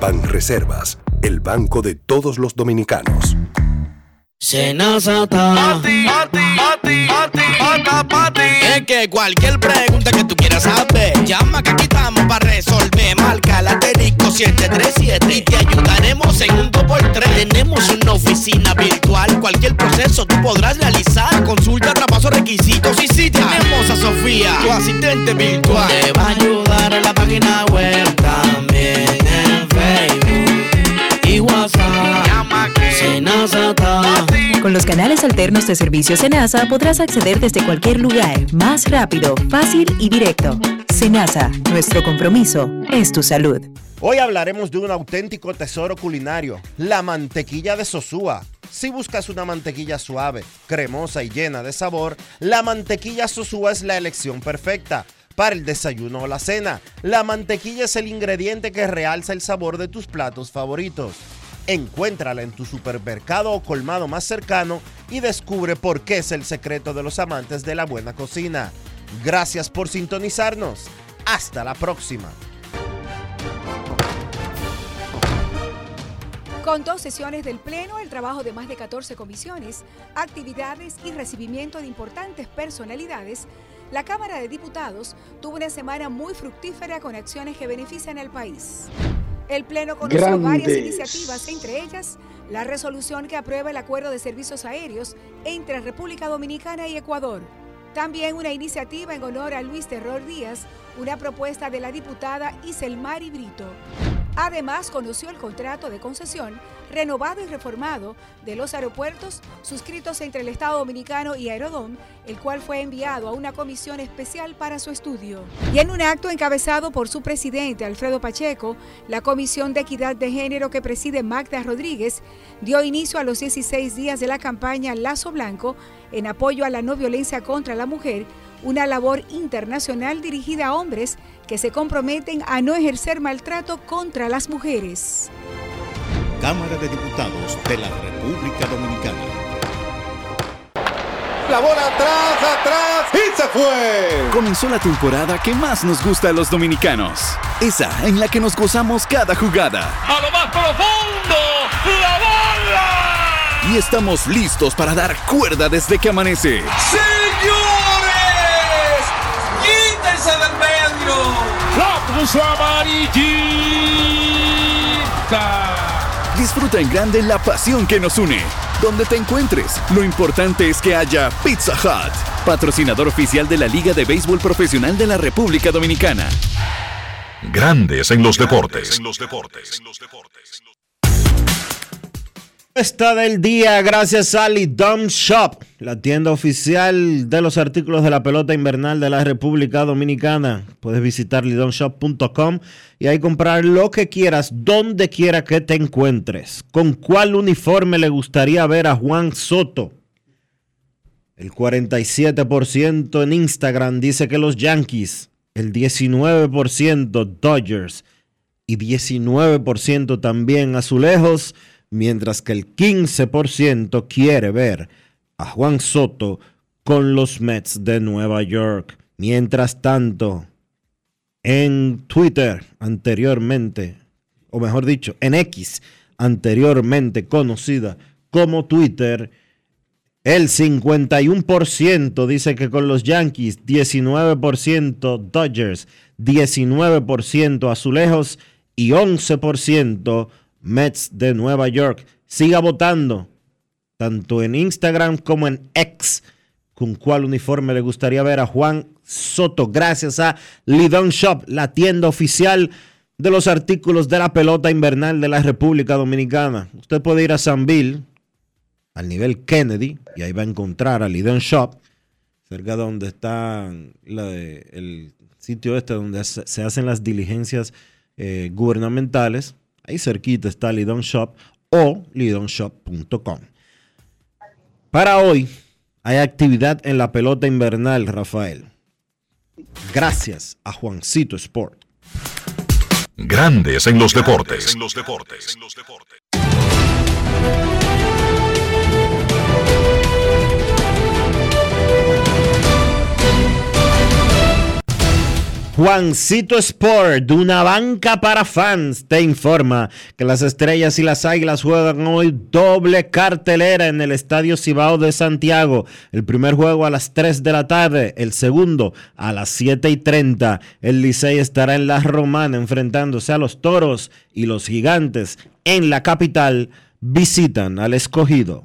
Banreservas, el banco de todos los dominicanos. Senazata. Es que cualquier pregunta que tú quieras saber, llama que aquí estamos para resolver. Marca la asterisco 737 y te ayudaremos en un 2x3. Tenemos una oficina virtual, cualquier proceso tú podrás realizar. Consulta, traspaso, requisitos y si tenemos a Sofía, tu asistente virtual. Te va a ayudar en la página web también en Facebook y WhatsApp. Llama que Senazata. Con los canales alternos de servicio Senasa podrás acceder desde cualquier lugar, más rápido, fácil y directo. Senasa, nuestro compromiso es tu salud. Hoy hablaremos de un auténtico tesoro culinario, la mantequilla de Sosúa. Si buscas una mantequilla suave, cremosa y llena de sabor, la mantequilla Sosúa es la elección perfecta. Para el desayuno o la cena, la mantequilla es el ingrediente que realza el sabor de tus platos favoritos. Encuéntrala en tu supermercado o colmado más cercano y descubre por qué es el secreto de los amantes de la buena cocina. Gracias por sintonizarnos. Hasta la próxima. Con dos sesiones del Pleno, el trabajo de más de 14 comisiones, actividades y recibimiento de importantes personalidades, la Cámara de Diputados tuvo una semana muy fructífera con acciones que benefician al país. El Pleno conoció varias iniciativas, entre ellas la resolución que aprueba el acuerdo de servicios aéreos entre República Dominicana y Ecuador. También una iniciativa en honor a Luis Terror Díaz, una propuesta de la diputada Iselmari Brito. Además, conoció el contrato de concesión renovado y reformado de los aeropuertos suscritos entre el Estado Dominicano y Aerodom, el cual fue enviado a una comisión especial para su estudio. Y en un acto encabezado por su presidente Alfredo Pacheco, la Comisión de Equidad de Género que preside Magda Rodríguez dio inicio a los 16 días de la campaña Lazo Blanco en apoyo a la no violencia contra la mujer, una labor internacional dirigida a hombres que se comprometen a no ejercer maltrato contra las mujeres. Cámara de Diputados de la República Dominicana. La bola atrás, atrás y se fue. Comenzó la temporada que más nos gusta a los dominicanos. Esa en la que nos gozamos cada jugada. A lo más profundo, la bola. Y estamos listos para dar cuerda desde que amanece. ¡Señores! ¡Quítense del puso amarillita! Disfruta en grande la pasión que nos une. Donde te encuentres, lo importante es que haya Pizza Hut, patrocinador oficial de la Liga de Béisbol Profesional de la República Dominicana. Grandes en los deportes. Está del día gracias a Lidom Shop, la tienda oficial de los artículos de la pelota invernal de la República Dominicana. Puedes visitar lidomshop.com y ahí comprar lo que quieras, donde quiera que te encuentres. ¿Con cuál uniforme le gustaría ver a Juan Soto? El 47% en Instagram dice que los Yankees, el 19% Dodgers y 19% también Azulejos, mientras que el 15% quiere ver a Juan Soto con los Mets de Nueva York. Mientras tanto, en Twitter anteriormente, o mejor dicho, en X anteriormente conocida como Twitter, el 51% dice que con los Yankees, 19% Dodgers, 19% Azulejos y 11% Mets de Nueva York. Siga votando, tanto en Instagram como en X, con cuál uniforme le gustaría ver a Juan Soto, gracias a Lidon Shop, la tienda oficial de los artículos de la pelota invernal de la República Dominicana. Usted puede ir a San Bill, al nivel Kennedy, y ahí va a encontrar a Lidon Shop, cerca de donde está el sitio este donde se hacen las diligencias eh, gubernamentales. Ahí cerquita está Lidon Shop o lidonshop.com. Para hoy hay actividad en la pelota invernal, Rafael. Gracias a Juancito Sport. Grandes en los deportes. Juancito Sport, una banca para fans, te informa que las estrellas y las águilas juegan hoy doble cartelera en el Estadio Cibao de Santiago. El primer juego a las 3 de la tarde, el segundo a las 7 y 30. El Licey estará en la Romana enfrentándose a los toros y los gigantes en la capital visitan al escogido.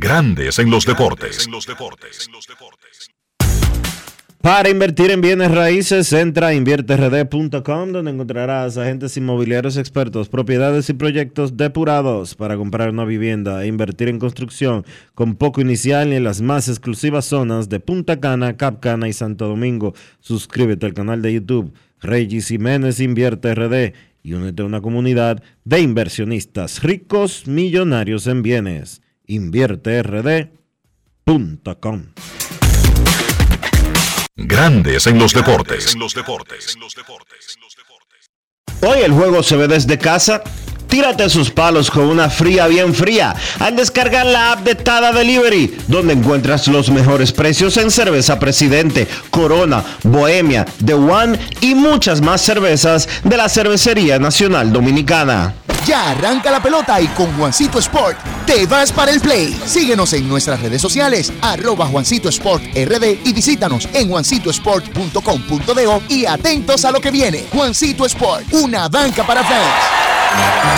Grandes en los deportes. Para invertir en bienes raíces, entra a invierterd.com donde encontrarás agentes inmobiliarios expertos, propiedades y proyectos depurados para comprar una vivienda e invertir en construcción con poco inicial y en las más exclusivas zonas de Punta Cana, Cap Cana y Santo Domingo. Suscríbete al canal de YouTube Regis Jiménez Invierte RD y únete a una comunidad de inversionistas ricos millonarios en bienes. InvierteRD.com Grandes en los deportes. Hoy el juego se ve desde casa. Tírate sus palos con una fría bien fría al descargar la app de Tada Delivery, donde encuentras los mejores precios en cerveza Presidente, Corona, Bohemia, The One y muchas más cervezas de la Cervecería Nacional Dominicana. Ya arranca la pelota y con Juancito Sport te vas para el play. Síguenos en nuestras redes sociales, arroba Juancito Sport RD y visítanos en juancitosport.com.de y atentos a lo que viene. Juancito Sport, una banca para fans.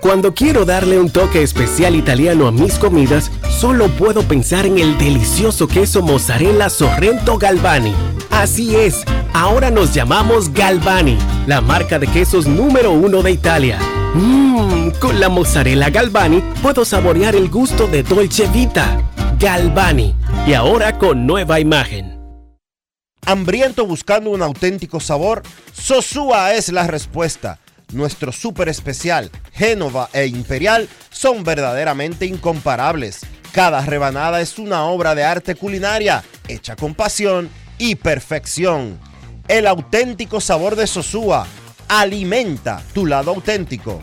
Cuando quiero darle un toque especial italiano a mis comidas, solo puedo pensar en el delicioso queso mozzarella Sorrento Galvani. Así es, ahora nos llamamos Galvani, la marca de quesos número uno de Italia. Mmm, con la mozzarella Galvani puedo saborear el gusto de Dolce Vita. Galvani, y ahora con nueva imagen. Hambriento buscando un auténtico sabor, Sosúa es la respuesta. Nuestro súper especial, Génova e Imperial, son verdaderamente incomparables. Cada rebanada es una obra de arte culinaria, hecha con pasión y perfección. El auténtico sabor de Sosúa alimenta tu lado auténtico.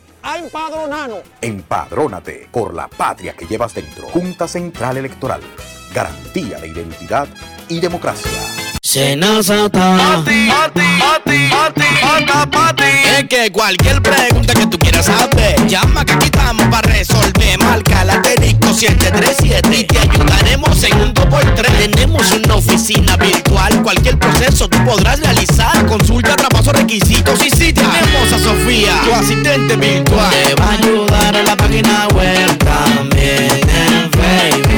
a empadronarnos. Empadrónate por la patria que llevas dentro. Junta Central Electoral. Garantía de identidad y democracia. Senazata. Pati, pati, pati, pati, pata, pati. Es que cualquier pregunta que tú quieras saber, llama que aquí estamos para resolver. Marca la asterisco 737 y te ayudaremos en un 2x3. Tenemos una oficina virtual, cualquier proceso tú podrás realizar. Consulta, traspaso, requisitos y si tenemos a Sofía, tu asistente virtual. Te va a ayudar en la página web también en Facebook.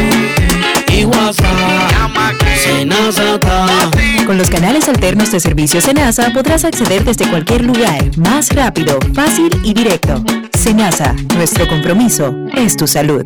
Con los canales alternos de servicio Senasa podrás acceder desde cualquier lugar, más rápido, fácil y directo. Senasa, nuestro compromiso es tu salud.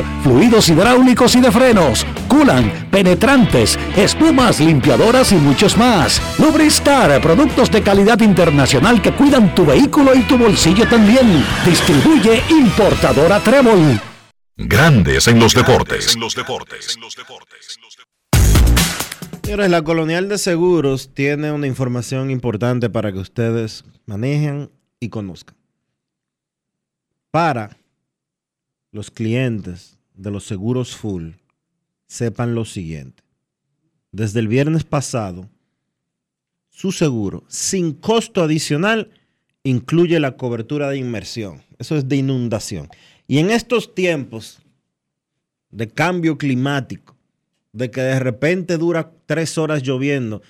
fluidos hidráulicos y de frenos, culan, penetrantes, espumas, limpiadoras y muchos más. Lubristar, productos de calidad internacional que cuidan tu vehículo y tu bolsillo también. Distribuye importadora Trébol. Grandes en los deportes. Señores, la Colonial de Seguros tiene una información importante para que ustedes manejen y conozcan. Para los clientes de los seguros full sepan lo siguiente. Desde el viernes pasado, su seguro sin costo adicional incluye la cobertura de inmersión. Eso es de inundación. Y en estos tiempos de cambio climático, de que de repente dura tres horas lloviendo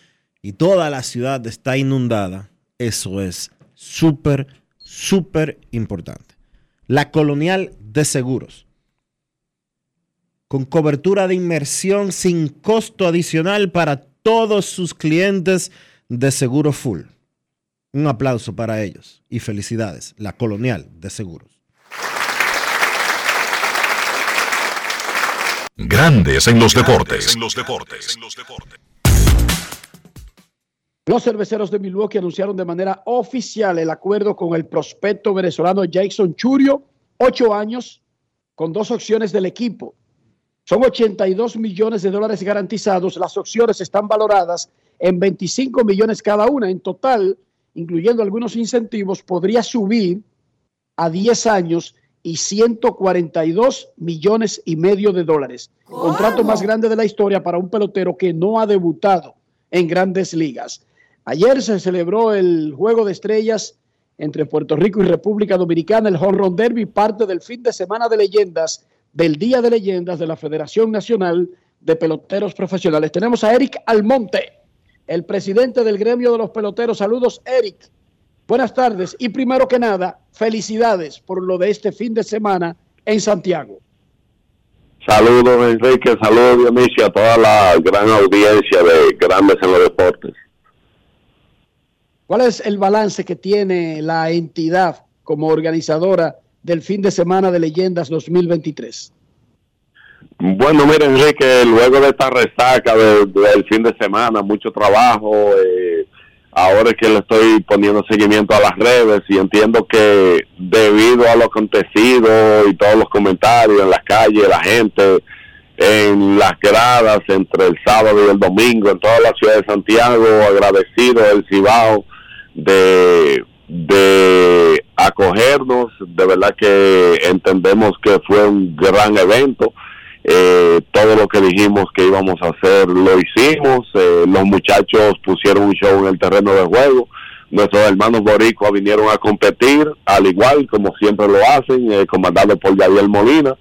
y toda la ciudad está inundada, eso es súper, súper importante. La colonial de seguros. Con cobertura de inmersión sin costo adicional para todos sus clientes de seguro full. Un aplauso para ellos y felicidades. La colonial de seguros. Grandes en los deportes. Los cerveceros de Milwaukee anunciaron de manera oficial el acuerdo con el prospecto venezolano Jason Churio, ocho años, con dos opciones del equipo. Son 82 millones de dólares garantizados. Las opciones están valoradas en 25 millones cada una. En total, incluyendo algunos incentivos, podría subir a 10 años y 142 millones y medio de dólares. Contrato más grande de la historia para un pelotero que no ha debutado en grandes ligas. Ayer se celebró el Juego de Estrellas entre Puerto Rico y República Dominicana, el Home Run Derby, parte del fin de semana de leyendas del Día de Leyendas de la Federación Nacional de Peloteros Profesionales. Tenemos a Eric Almonte, el presidente del gremio de los peloteros. Saludos, Eric. Buenas tardes y primero que nada, felicidades por lo de este fin de semana en Santiago. Saludos Enrique, saludos Dionisio a toda la gran audiencia de Grandes en los Deportes. ¿Cuál es el balance que tiene la entidad como organizadora del fin de semana de Leyendas 2023? Bueno, mira Enrique, luego de esta resaca de- del fin de semana, mucho trabajo, eh, ahora es que le estoy poniendo seguimiento a las redes y entiendo que debido a lo acontecido y todos los comentarios en las calles, la gente en las gradas entre el sábado y el domingo en toda la ciudad de Santiago, agradecido el Cibao de, de acogernos, de verdad que entendemos que fue un gran evento. Eh, todo lo que dijimos que íbamos a hacer lo hicimos. Eh, los muchachos pusieron un show en el terreno de juego. Nuestros hermanos boricuas vinieron a competir, al igual como siempre lo hacen, eh, comandado por Gabriel Molina.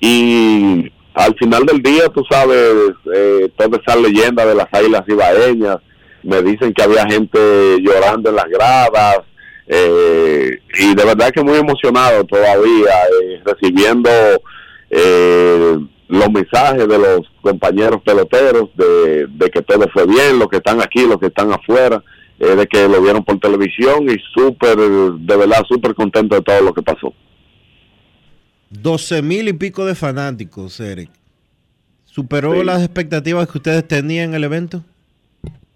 Y al final del día, tú sabes, eh, toda esa leyenda de las águilas ibaeñas, me dicen que había gente llorando en las gradas, eh, y de verdad que muy emocionado todavía, eh, recibiendo eh, los mensajes de los compañeros peloteros de, de que todo fue bien, los que están aquí, los que están afuera, eh, de que lo vieron por televisión y súper, de verdad, súper contento de todo lo que pasó. 12 mil y pico de fanáticos, Eric. ¿Superó Sí. las expectativas que ustedes tenían en el evento?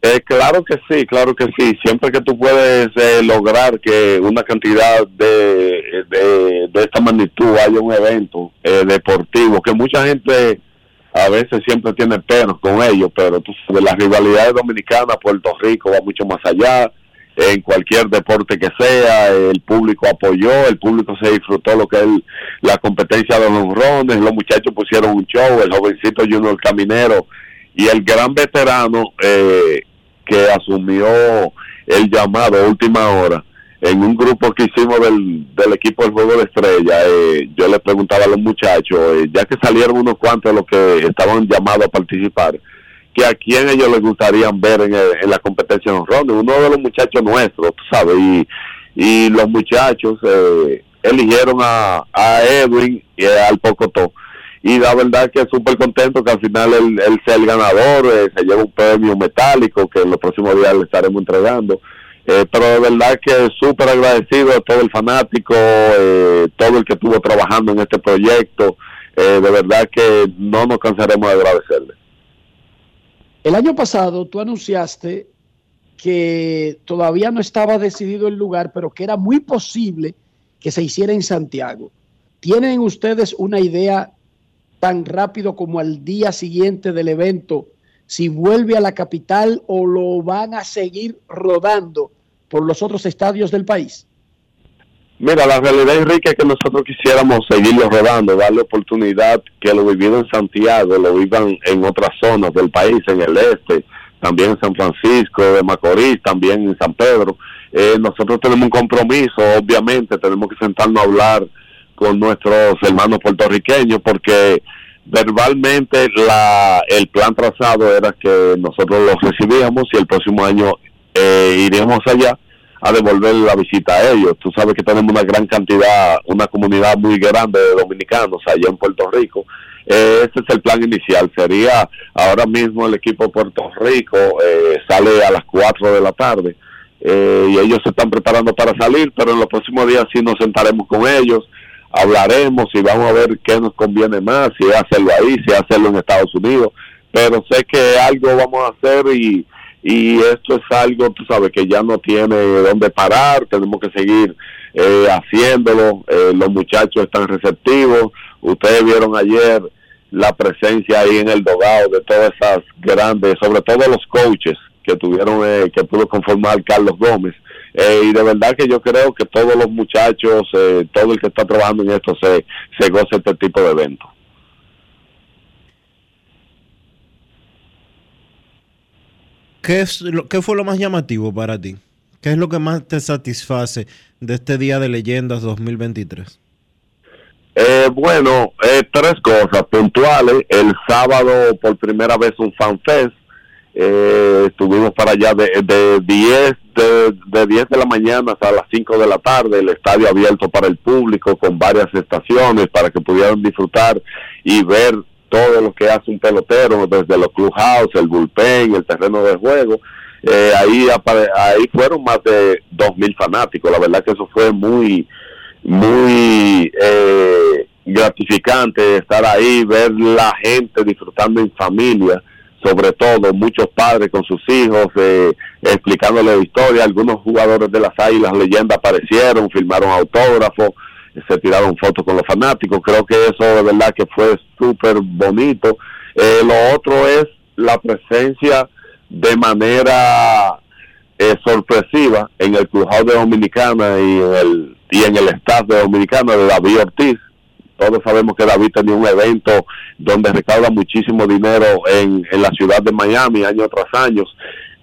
Eh, claro que sí, claro que sí. Siempre que tú puedes eh, lograr que una cantidad de, de, de esta magnitud haya un evento eh, deportivo, que mucha gente a veces siempre tiene penos con ello, pero tú sabes, las rivalidades dominicanas, Puerto Rico va mucho más allá. En cualquier deporte que sea, el público apoyó, el público se disfrutó lo que es la competencia de los honrones, los muchachos pusieron un show, el jovencito Junior Caminero y el gran veterano eh, que asumió el llamado última hora en un grupo que hicimos del, del equipo del Juego de Estrella, eh, yo le preguntaba a los muchachos, eh, ya que salieron unos cuantos los que estaban llamados a participar, que a quién ellos les gustaría ver en, el- en la competencia rondes. Uno de los muchachos nuestros, tú sabes, y, y los muchachos eh, eligieron a, a Edwin y al Pocotó y la verdad que súper contento que al final él, él sea el ganador, eh, se lleva un premio metálico que en los próximos días le estaremos entregando. Eh, pero de verdad que súper agradecido a todo el fanático, eh, todo el que estuvo trabajando en este proyecto. De verdad que no nos cansaremos de agradecerle. El año pasado tú anunciaste que todavía no estaba decidido el lugar, pero que era muy posible que se hiciera en Santiago. ¿Tienen ustedes una idea tan rápido como al día siguiente del evento si vuelve a la capital o lo van a seguir rodando por los otros estadios del país? Mira, la realidad, Enrique, es que nosotros quisiéramos seguirlo rodando, darle oportunidad que lo vivido en Santiago, lo vivan en otras zonas del país, en el este, también en San Francisco de Macorís, también en San Pedro. Eh, nosotros tenemos un compromiso, obviamente, tenemos que sentarnos a hablar con nuestros hermanos puertorriqueños porque verbalmente la, el plan trazado era que nosotros los recibíamos y el próximo año eh, iríamos allá a devolver la visita a ellos. Tú sabes que tenemos una gran cantidad, una comunidad muy grande de dominicanos allá en Puerto Rico. Eh, ese es el plan inicial. Sería ahora mismo el equipo de Puerto Rico eh, sale a las 4 de la tarde eh, y ellos se están preparando para salir, pero en los próximos días sí nos sentaremos con ellos, hablaremos y vamos a ver qué nos conviene más, si hacerlo ahí, si hacerlo en Estados Unidos. Pero sé que algo vamos a hacer y y esto es algo, tú sabes, que ya no tiene dónde parar, tenemos que seguir eh, haciéndolo, eh, los muchachos están receptivos, ustedes vieron ayer la presencia ahí en el dogado de todas esas grandes, sobre todo los coaches que tuvieron, eh, que pudo conformar Carlos Gómez, y de verdad que yo creo que todos los muchachos, todo el que está trabajando en esto se, se goza este tipo de eventos. ¿Qué, es lo, ¿Qué fue lo más llamativo para ti? ¿Qué es lo que más te satisface de este Día de Leyendas 2023? Eh, bueno, eh, tres cosas puntuales. El sábado, por primera vez, un fanfest. Eh, estuvimos para allá de, de 10 de, de 10 de la mañana hasta las 5 de la tarde, el estadio abierto para el público con varias estaciones para que pudieran disfrutar y ver todo lo que hace un pelotero, desde los clubhouse, el bullpen, el terreno de juego. Eh, ahí, ahí fueron más de dos mil fanáticos. La verdad que eso fue muy, muy eh, gratificante estar ahí, ver la gente disfrutando en familia, sobre todo muchos padres con sus hijos, eh, explicándole la historia. Algunos jugadores de las Águilas Leyendas aparecieron, firmaron autógrafos se tiraron fotos con los fanáticos. Creo que eso de verdad que fue súper bonito. Eh, lo otro es la presencia de manera eh, sorpresiva en el Clubhouse de Dominicana y en el y en el staff de Dominicana de David Ortiz. Todos sabemos que David tenía un evento donde recauda muchísimo dinero en, en la ciudad de Miami año tras año.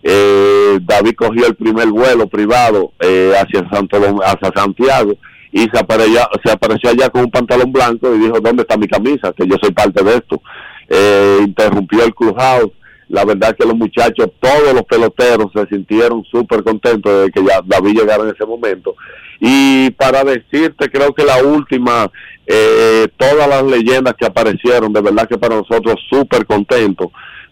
Eh, David cogió el primer vuelo privado eh, hacia, Santo, hacia Santiago y se apareció, allá con un pantalón blanco y dijo, ¿dónde está mi camisa? Que yo soy parte de esto. Eh, interrumpió el clubhouse. La verdad que los muchachos, todos los peloteros se sintieron súper contentos de que ya David llegara en ese momento. Y para decirte, creo que la última, eh, todas las leyendas que aparecieron, de verdad que para nosotros súper contentos.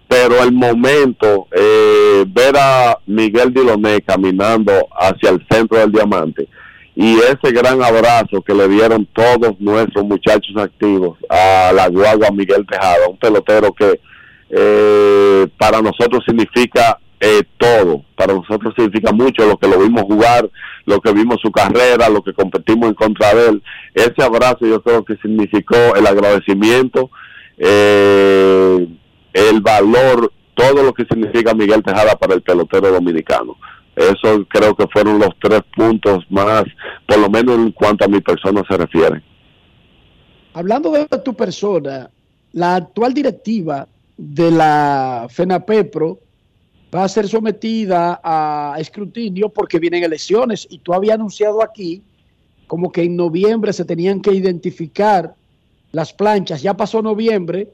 Pero el momento, eh, ver a Miguel Diloné caminando hacia el centro del diamante, y ese gran abrazo que le dieron todos nuestros muchachos activos a la guagua Miguel Tejada, un pelotero que eh, para nosotros significa eh, todo, para nosotros significa mucho lo que lo vimos jugar, lo que vimos su carrera, lo que competimos en contra de él. Ese abrazo yo creo que significó el agradecimiento, eh, el valor, todo lo que significa Miguel Tejada para el pelotero dominicano. Eso creo que fueron los tres puntos más, por lo menos en cuanto a mi persona se refiere. Hablando de tu persona, la actual directiva de la FENAPEPRO va a ser sometida a escrutinio porque vienen elecciones y tú habías anunciado aquí como que en noviembre se tenían que identificar las planchas. Ya pasó noviembre.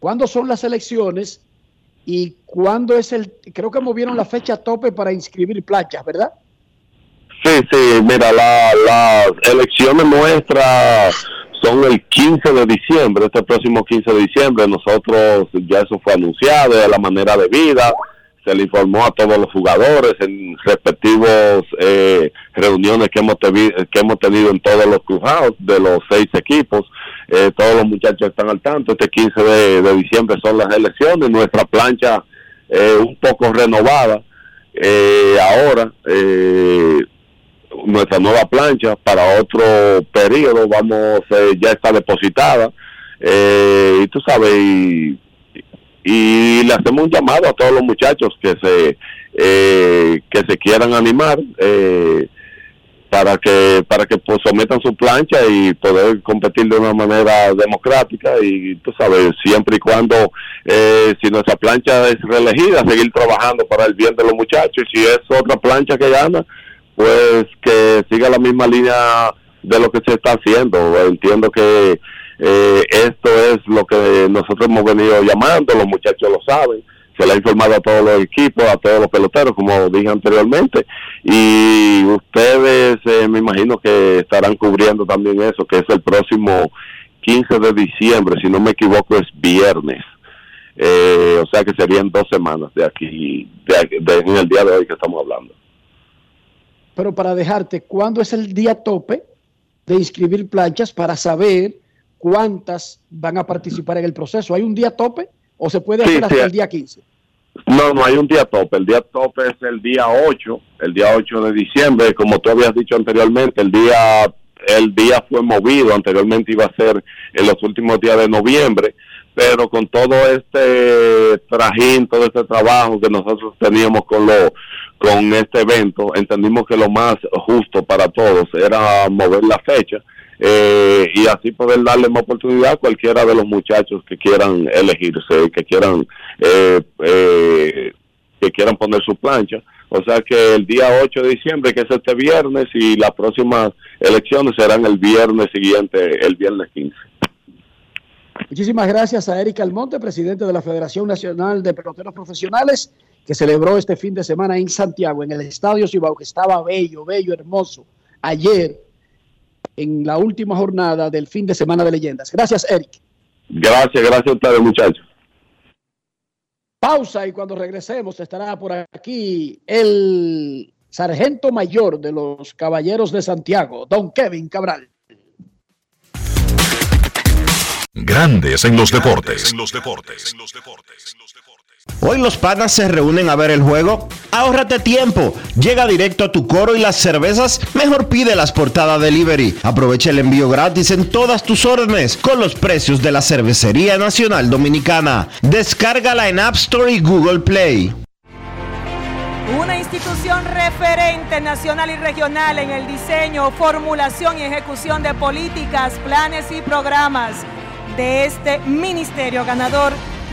¿Cuándo son las elecciones? y cuándo es el, creo que movieron la fecha tope para inscribir planchas, ¿verdad? Sí, sí, mira, las elecciones nuestras son el 15 de diciembre, este próximo 15 de diciembre, nosotros ya eso fue anunciado de la manera debida, se le informó a todos los jugadores en respectivos eh, reuniones que hemos, que hemos tenido en todos los cruzados de los seis equipos. Eh, todos los muchachos están al tanto. Este 15 de, diciembre son las elecciones. Nuestra plancha eh, un poco renovada. Eh, ahora, nuestra nueva plancha para otro periodo, vamos, ya está depositada. y tú sabes, y y le hacemos un llamado a todos los muchachos que se eh, que se quieran animar eh, para que para que pues, sometan su plancha y poder competir de una manera democrática y tú sabes siempre y cuando eh, si nuestra plancha es reelegida, seguir trabajando para el bien de los muchachos. Y si es otra plancha que gana, pues que siga la misma línea de lo que se está haciendo. Entiendo que eh, esto es lo que nosotros hemos venido llamando, los muchachos lo saben se le ha informado a todos los equipos, a todos los peloteros, como dije anteriormente, y ustedes eh, me imagino que estarán cubriendo también eso, que es el próximo 15 de diciembre, si no me equivoco es viernes, Eh, o sea que serían dos semanas de aquí, de, en el día de hoy que estamos hablando. Pero para dejarte, ¿cuándo es el día tope de inscribir planchas para saber cuántas van a participar en el proceso? ¿Hay un día tope o se puede Sí, hacer hasta sí. el día 15? No, no hay un día tope. El día tope es el día 8, el día 8 de diciembre. Como tú habías dicho anteriormente, el día el día fue movido. Anteriormente iba a ser en los últimos días de noviembre, pero con todo este trajín, todo este trabajo que nosotros teníamos con lo con este evento, entendimos que lo más justo para todos era mover la fecha eh, y así poder darle más oportunidad a cualquiera de los muchachos que quieran elegirse, que quieran eh, eh, que quieran poner su plancha. O sea que el día 8 de diciembre, que es este viernes, y las próximas elecciones serán el viernes siguiente, el viernes 15. Muchísimas gracias a Eric Almonte, presidente de la Federación Nacional de Peloteros Profesionales, que celebró este fin de semana en Santiago, en el Estadio Cibao, que estaba bello, bello, hermoso, ayer, en la última jornada del fin de semana de leyendas. Gracias, Eric. Gracias, gracias a ustedes, muchachos. Pausa y cuando regresemos estará por aquí el sargento mayor de los Caballeros de Santiago, don Kevin Cabral. Grandes en los deportes. En los deportes. Hoy los panas se reúnen a ver el juego. Ahórrate tiempo. Llega directo a tu coro y las cervezas. Mejor pide las portadas delivery. Aprovecha el envío gratis en todas tus órdenes con los precios de la Cervecería Nacional Dominicana. Descárgala en App Store y Google Play. Una institución referente nacional y regional en el diseño, formulación y ejecución de políticas, planes y programas de este ministerio ganador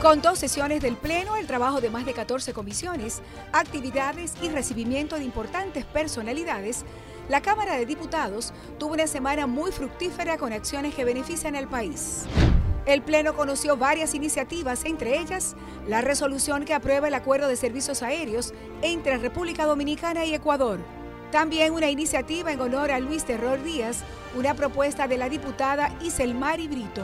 Con dos sesiones del Pleno, el trabajo de más de 14 comisiones, actividades y recibimiento de importantes personalidades, la Cámara de Diputados tuvo una semana muy fructífera con acciones que benefician al país. El Pleno conoció varias iniciativas, entre ellas la resolución que aprueba el acuerdo de servicios aéreos entre República Dominicana y Ecuador. También una iniciativa en honor a Luis Terror Díaz, una propuesta de la diputada Iselmari Brito.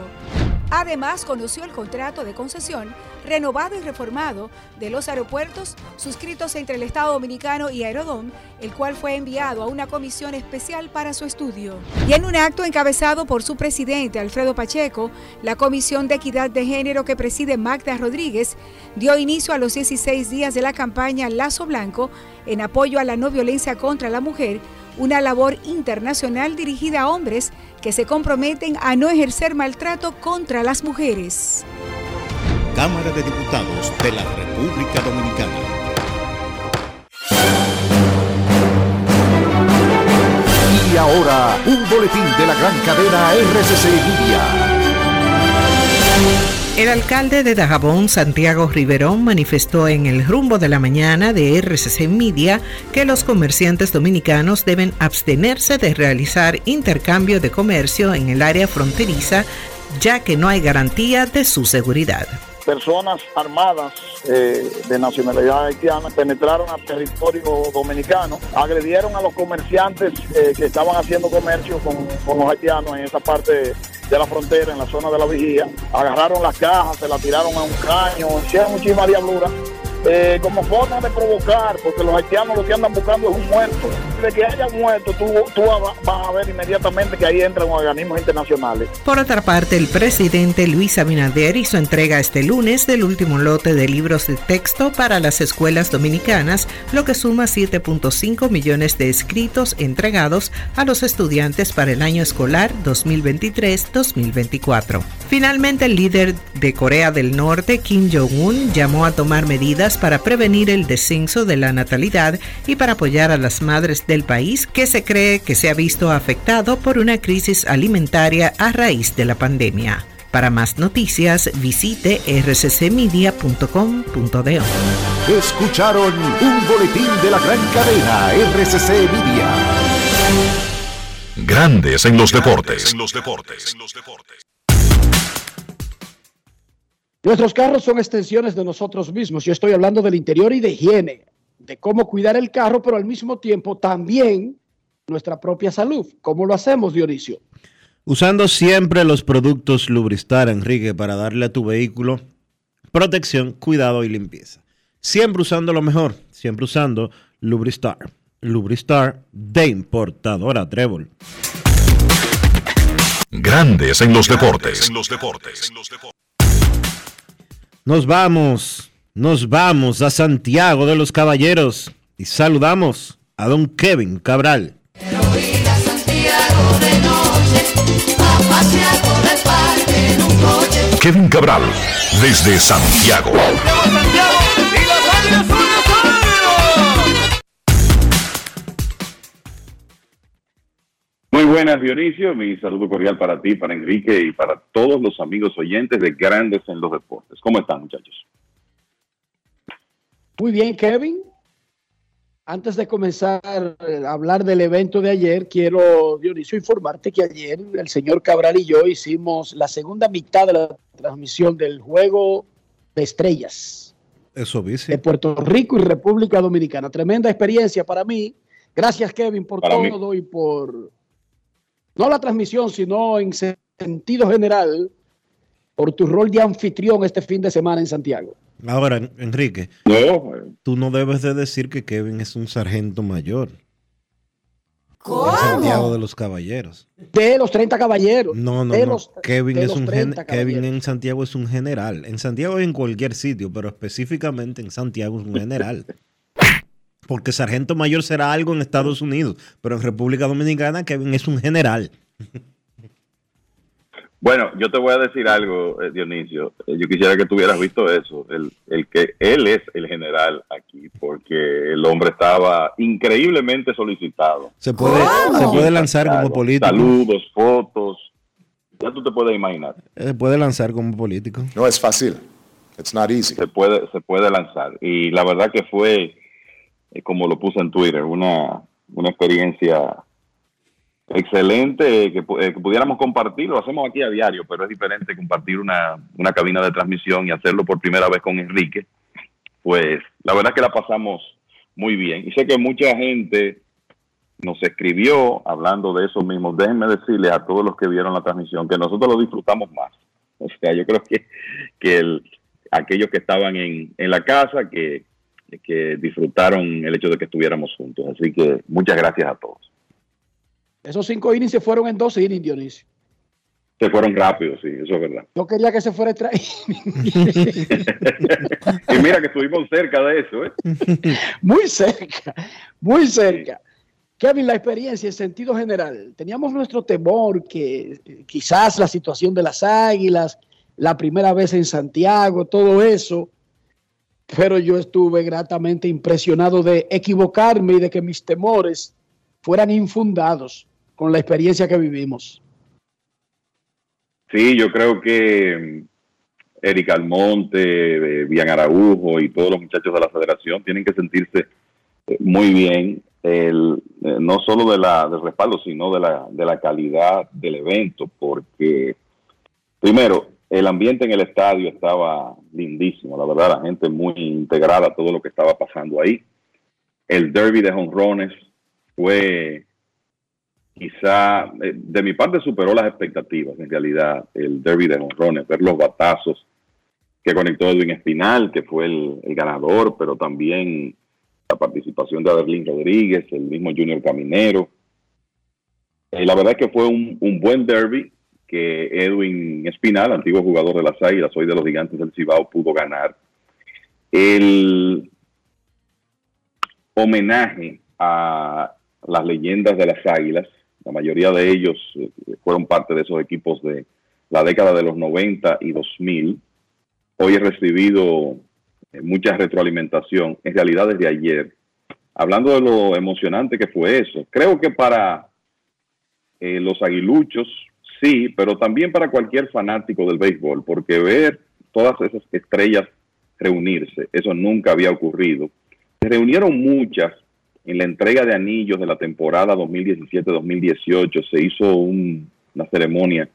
Además, conoció el contrato de concesión renovado y reformado de los aeropuertos suscritos entre el Estado Dominicano y Aerodom, el cual fue enviado a una comisión especial para su estudio. Y en un acto encabezado por su presidente Alfredo Pacheco, la Comisión de Equidad de Género que preside Magda Rodríguez dio inicio a los 16 días de la campaña Lazo Blanco en apoyo a la no violencia contra la mujer, una labor internacional dirigida a hombres que se comprometen a no ejercer maltrato contra las mujeres. Cámara de Diputados de la República Dominicana. Y ahora, un boletín de la gran cadena RCC Media. El alcalde de Dajabón, Santiago Riverón, manifestó en el rumbo de la mañana de RCC Media que los comerciantes dominicanos deben abstenerse de realizar intercambio de comercio en el área fronteriza, ya que no hay garantía de su seguridad. personas armadas eh, de nacionalidad haitiana penetraron al territorio dominicano, agredieron a los comerciantes eh, que estaban haciendo comercio con, con los haitianos en esa parte de la frontera, en la zona de la vigía, agarraron las cajas, se las tiraron a un caño, hicieron muchísimas diabluras. Eh, como forma de provocar, porque los haitianos lo que andan buscando es un muerto. De que haya muerto, tú, tú vas a ver inmediatamente que ahí entran organismos internacionales. Por otra parte, el presidente Luis Abinader hizo entrega este lunes del último lote de libros de texto para las escuelas dominicanas, lo que suma 7.5 millones de escritos entregados a los estudiantes para el año escolar 2023-2024. Finalmente, el líder de Corea del Norte, Kim Jong-un, llamó a tomar medidas para prevenir el descenso de la natalidad y para apoyar a las madres del país que se cree que se ha visto afectado por una crisis alimentaria a raíz de la pandemia. Para más noticias, visite rccmedia.com.do. Escucharon un boletín de la gran cadena RCC Media. Grandes en los deportes. Nuestros carros son extensiones de nosotros mismos. Yo estoy hablando del interior y de higiene, de cómo cuidar el carro, pero al mismo tiempo también nuestra propia salud. ¿Cómo lo hacemos, Dionisio? Usando siempre los productos Lubristar, Enrique, para darle a tu vehículo protección, cuidado y limpieza. Siempre usando lo mejor, siempre usando Lubristar. Lubristar de importadora Trébol. Grandes en los deportes. Nos vamos, nos vamos a Santiago de los Caballeros y saludamos a don Kevin Cabral. Kevin Cabral, desde Santiago. Muy buenas, Dionisio. Mi saludo cordial para ti, para Enrique y para todos los amigos oyentes de Grandes en los Deportes. ¿Cómo están, muchachos? Muy bien, Kevin. Antes de comenzar a hablar del evento de ayer, quiero, Dionisio, informarte que ayer el señor Cabral y yo hicimos la segunda mitad de la transmisión del Juego de Estrellas Eso dice. de Puerto Rico y República Dominicana. Tremenda experiencia para mí. Gracias, Kevin, por Para mí. todo y por, no la transmisión, sino en sentido general, por tu rol de anfitrión este fin de semana en Santiago. Ahora, En- Enrique, No, tú no debes de decir que Kevin es un sargento mayor. ¿Cómo? De Santiago de los Caballeros. De los 30 caballeros. No, no, de no. los- Kevin de es los un gen- 30 Kevin caballeros. en Santiago es un general. En Santiago y en cualquier sitio, pero específicamente en Santiago es un general. [laughs] Porque sargento mayor será algo en Estados Unidos, pero en República Dominicana Kevin es un general. Bueno, yo te voy a decir algo, eh, Dionisio. Eh, Yo quisiera que tú hubieras visto eso, el, el que él es el general aquí, porque el hombre estaba increíblemente solicitado. Se puede, se puede lanzar como político. Saludos, fotos. Ya tú te puedes imaginar. Se puede lanzar como político. No es fácil. It's not easy. Se puede, se puede lanzar. Y la verdad que fue, eh, como lo puse en Twitter, una, una experiencia excelente que, pu- eh, que pudiéramos compartir. Lo hacemos aquí a diario, pero es diferente compartir una, una cabina de transmisión y hacerlo por primera vez con Enrique. Pues la verdad que la pasamos muy bien. Y sé que mucha gente nos escribió hablando de eso mismo. Déjenme decirles a todos los que vieron la transmisión que nosotros lo disfrutamos más. O sea, yo creo que, que el- aquellos que estaban en, en la casa, que, que disfrutaron el hecho de que estuviéramos juntos. Así que muchas gracias a todos. Esos cinco innings se fueron en dos innings, Dionisio. Se fueron rápidos, sí, eso es verdad. Yo quería que se fuera extra [laughs] Y mira que estuvimos cerca de eso, ¿eh? [laughs] muy cerca, muy cerca. Kevin, la experiencia en sentido general. Teníamos nuestro temor que eh, quizás la situación de las águilas, la primera vez en Santiago, todo eso, pero yo estuve gratamente impresionado de equivocarme y de que mis temores fueran infundados con la experiencia que vivimos. Sí, yo creo que Eric Almonte, eh, Bian Araujo y todos los muchachos de la federación tienen que sentirse eh, muy bien, el, eh, no solo de la, del respaldo, sino de la, de la calidad del evento, porque primero, el ambiente en el estadio estaba lindísimo, la verdad, la gente muy integrada a todo lo que estaba pasando ahí. El derby de honrones fue quizá, eh, de mi parte superó las expectativas, en realidad, el derby de honrones, ver los batazos que conectó Edwin Espinal, que fue el, ganador, pero también la participación de Adelín Rodríguez, el mismo Junior Caminero. Eh, la verdad es que fue un buen derby que Edwin Espinal, antiguo jugador de las Águilas, hoy de los Gigantes del Cibao, pudo ganar. El homenaje a las leyendas de las Águilas, la mayoría de ellos eh, fueron parte de esos equipos de la década de los 90 y 2000. Hoy he recibido eh, mucha retroalimentación, en realidad desde ayer, hablando de lo emocionante que fue eso. Creo que para eh, los aguiluchos, sí, pero también para cualquier fanático del béisbol, porque ver todas esas estrellas reunirse, eso nunca había ocurrido. Se reunieron muchas en la entrega de anillos de la temporada 2017-2018. Se hizo un- una ceremonia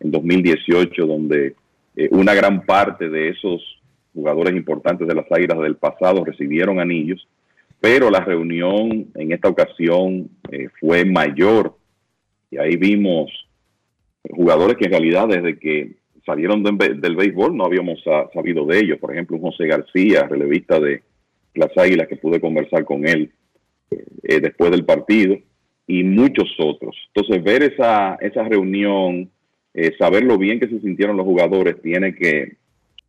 en 2018 donde eh, una gran parte de esos jugadores importantes de las Águilas del pasado recibieron anillos, pero la reunión en esta ocasión eh, fue mayor y ahí vimos jugadores que en realidad desde que salieron del, béisbol no habíamos sa- sabido de ellos. Por ejemplo, José García, relevista de las Águilas, que pude conversar con él eh, después del partido, y muchos otros. Entonces, ver esa, esa reunión, eh, saber lo bien que se sintieron los jugadores, tiene que,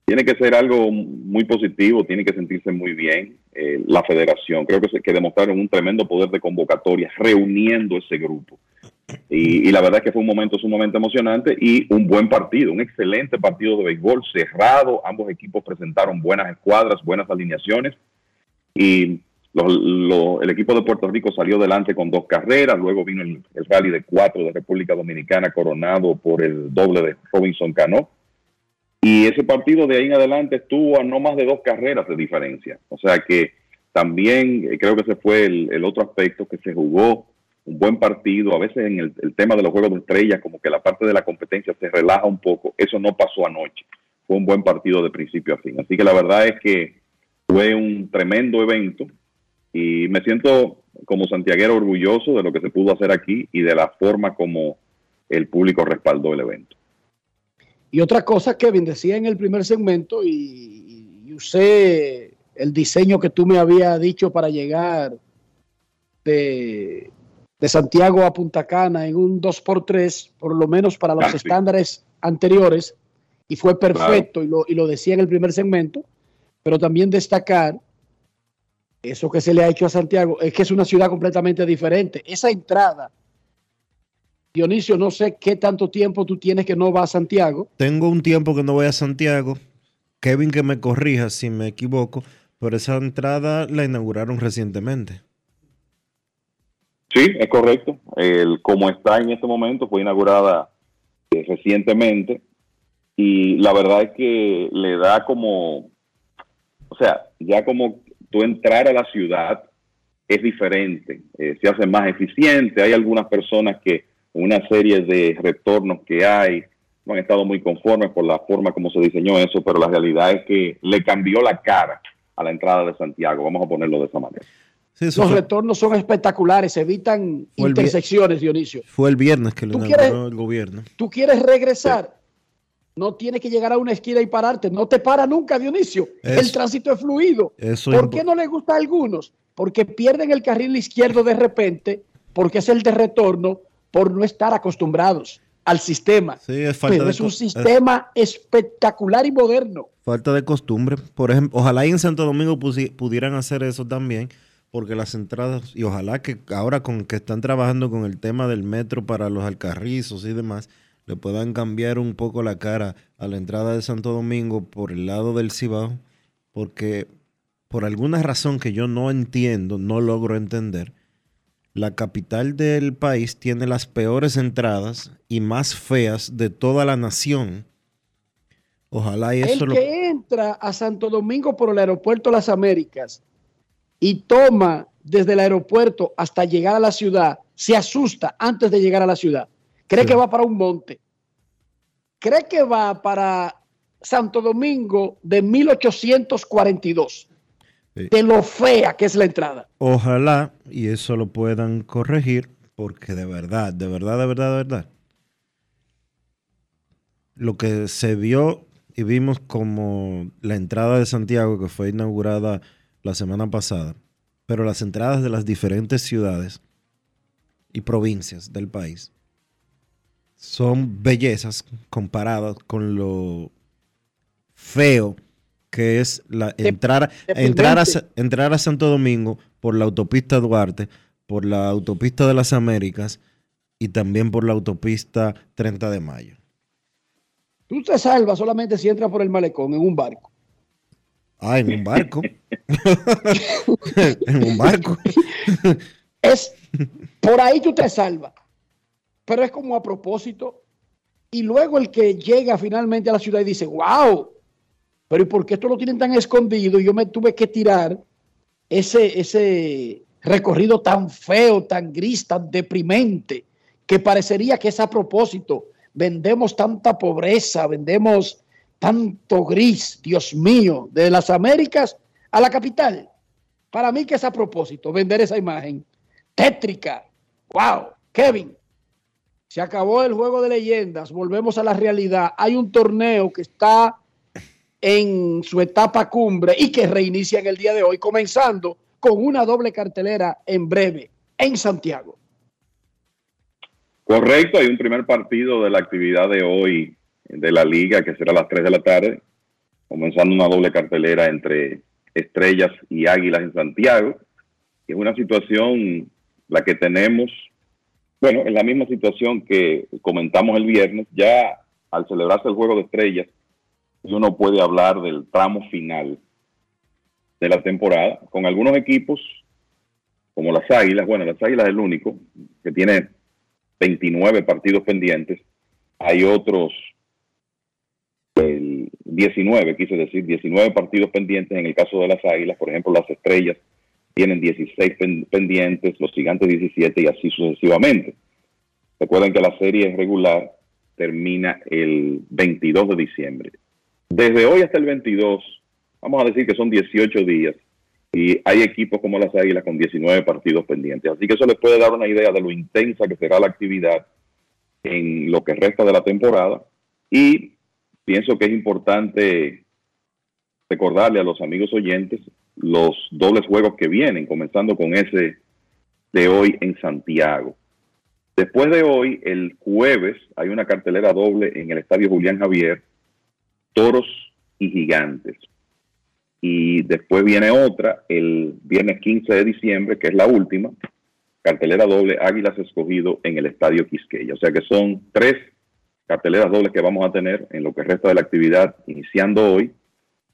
tiene que ser algo muy positivo, tiene que sentirse muy bien eh, la federación. Creo que, se, que demostraron un tremendo poder de convocatoria reuniendo ese grupo. Y, la verdad es que fue un momento sumamente emocionante y un buen partido, un excelente partido de béisbol cerrado. Ambos equipos presentaron buenas escuadras, buenas alineaciones y los- lo- el equipo de Puerto Rico salió delante con dos carreras, luego vino el, el rally de cuatro de República Dominicana coronado por el doble de Robinson Cano. Y ese partido de ahí en adelante estuvo a no más de dos carreras de diferencia. O sea que también eh, creo que ese fue el otro aspecto que se jugó un buen partido. A veces en el, tema de los juegos de estrellas, como que la parte de la competencia se relaja un poco. Eso no pasó anoche. Fue un buen partido de principio a fin. Así que la verdad es que fue un tremendo evento y me siento como santiaguero orgulloso de lo que se pudo hacer aquí y de la forma como el público respaldó el evento. Y otra cosa, Kevin, decía en el primer segmento, y, y usé el diseño que tú me habías dicho para llegar de, de Santiago a Punta Cana en un 2x3, por lo menos para los Ah, sí. estándares anteriores, y fue perfecto, y, lo, y lo decía en el primer segmento, pero también destacar eso que se le ha hecho a Santiago, es que es una ciudad completamente diferente. Esa entrada, Dionisio, no sé qué tanto tiempo tú tienes que no va a Santiago. Tengo un tiempo que no voy a Santiago. Kevin que me corrija si me equivoco, pero esa entrada la inauguraron recientemente. Sí, es correcto. El, como está en este momento, fue inaugurada eh, recientemente y la verdad es que le da como, o sea, ya como tú entrar a la ciudad es diferente, eh, se hace más eficiente. Hay algunas personas que una serie de retornos que hay no han estado muy conformes por la forma como se diseñó eso, pero la realidad es que le cambió la cara a la entrada de Santiago, vamos a ponerlo de esa manera. Los retornos son espectaculares, evitan Fue intersecciones, Dionisio. Fue el viernes que lo ¿Tú inauguró quieres- el gobierno. Tú quieres regresar, no tienes que llegar a una esquina y pararte, no te para nunca, Dionisio. El tránsito es fluido. Eso ¿Por qué no le gusta a algunos? Porque pierden el carril izquierdo de repente, porque es el de retorno, por no estar acostumbrados al sistema. Sí, es falta Pero de es un sistema espectacular y moderno. Falta de costumbre. Por ejemplo, ojalá en Santo Domingo pudieran hacer eso también, porque las entradas, y ojalá que ahora con que están trabajando con el tema del metro para los alcarrizos y demás, le puedan cambiar un poco la cara a la entrada de Santo Domingo por el lado del Cibao, porque por alguna razón que yo no entiendo, no logro entender, la capital del país tiene las peores entradas y más feas de toda la nación. Ojalá y El eso lo... que entra a Santo Domingo por el aeropuerto Las Américas y toma desde el aeropuerto hasta llegar a la ciudad, se asusta antes de llegar a la ciudad. Cree que va para un monte. Cree que va para Santo Domingo de 1842. De lo fea que es la entrada. Ojalá y eso lo puedan corregir, porque de verdad, de verdad, de verdad, de verdad, lo que se vio y vimos como la entrada de Santiago, que fue inaugurada la semana pasada, pero las entradas de las diferentes ciudades y provincias del país son bellezas comparadas con lo feo que es la, entrar, entrar, a, entrar a Santo Domingo por la autopista Duarte, por la autopista de las Américas y también por la autopista 30 de Mayo. Tú te salvas solamente si entras por el malecón en un barco. Ah, en un barco. [laughs] en un barco. Es por ahí tú te salvas. Pero es como a propósito. Y luego el que llega finalmente a la ciudad y dice, wow, pero ¿y por qué esto lo tienen tan escondido? Y yo me tuve que tirar ese, ese recorrido tan feo, tan gris, tan deprimente, que parecería que es a propósito. Vendemos tanta pobreza, vendemos tanto gris, Dios mío, de las Américas a la capital. Para mí que es a propósito vender esa imagen tétrica. Wow, Kevin, se acabó el juego de leyendas, volvemos a la realidad. Hay un torneo que está en su etapa cumbre y que reinicia en el día de hoy, comenzando con una doble cartelera en breve en Santiago. Correcto, hay un primer partido de la actividad de hoy de la liga que será a las 3 de la tarde, comenzando una doble cartelera entre Estrellas y Águilas en Santiago. Es una situación la que tenemos, bueno, es la misma situación que comentamos el viernes, ya al celebrarse el juego de Estrellas, uno puede hablar del tramo final de la temporada, con algunos equipos como las Águilas, bueno, las Águilas es el único que tiene 29 partidos pendientes, hay otros el 19, quise decir, 19 partidos pendientes en el caso de las Águilas, por ejemplo, las Estrellas tienen 16 pen- pendientes, los Gigantes 17 y así sucesivamente. Recuerden que la serie regular termina el 22 de diciembre. Desde hoy hasta el 22, vamos a decir que son 18 días y hay equipos como las Águilas con 19 partidos pendientes. Así que eso les puede dar una idea de lo intensa que será la actividad en lo que resta de la temporada y pienso que es importante recordarle a los amigos oyentes los dobles juegos que vienen, comenzando con ese de hoy en Santiago. Después de hoy, el jueves, hay una cartelera doble en el Estadio Julián Javier, Toros y Gigantes. Y después viene otra el viernes 15 de diciembre, que es la última, cartelera doble Águilas Escogido en el Estadio Quisqueya. O sea que son tres carteleras dobles que vamos a tener en lo que resta de la actividad iniciando hoy.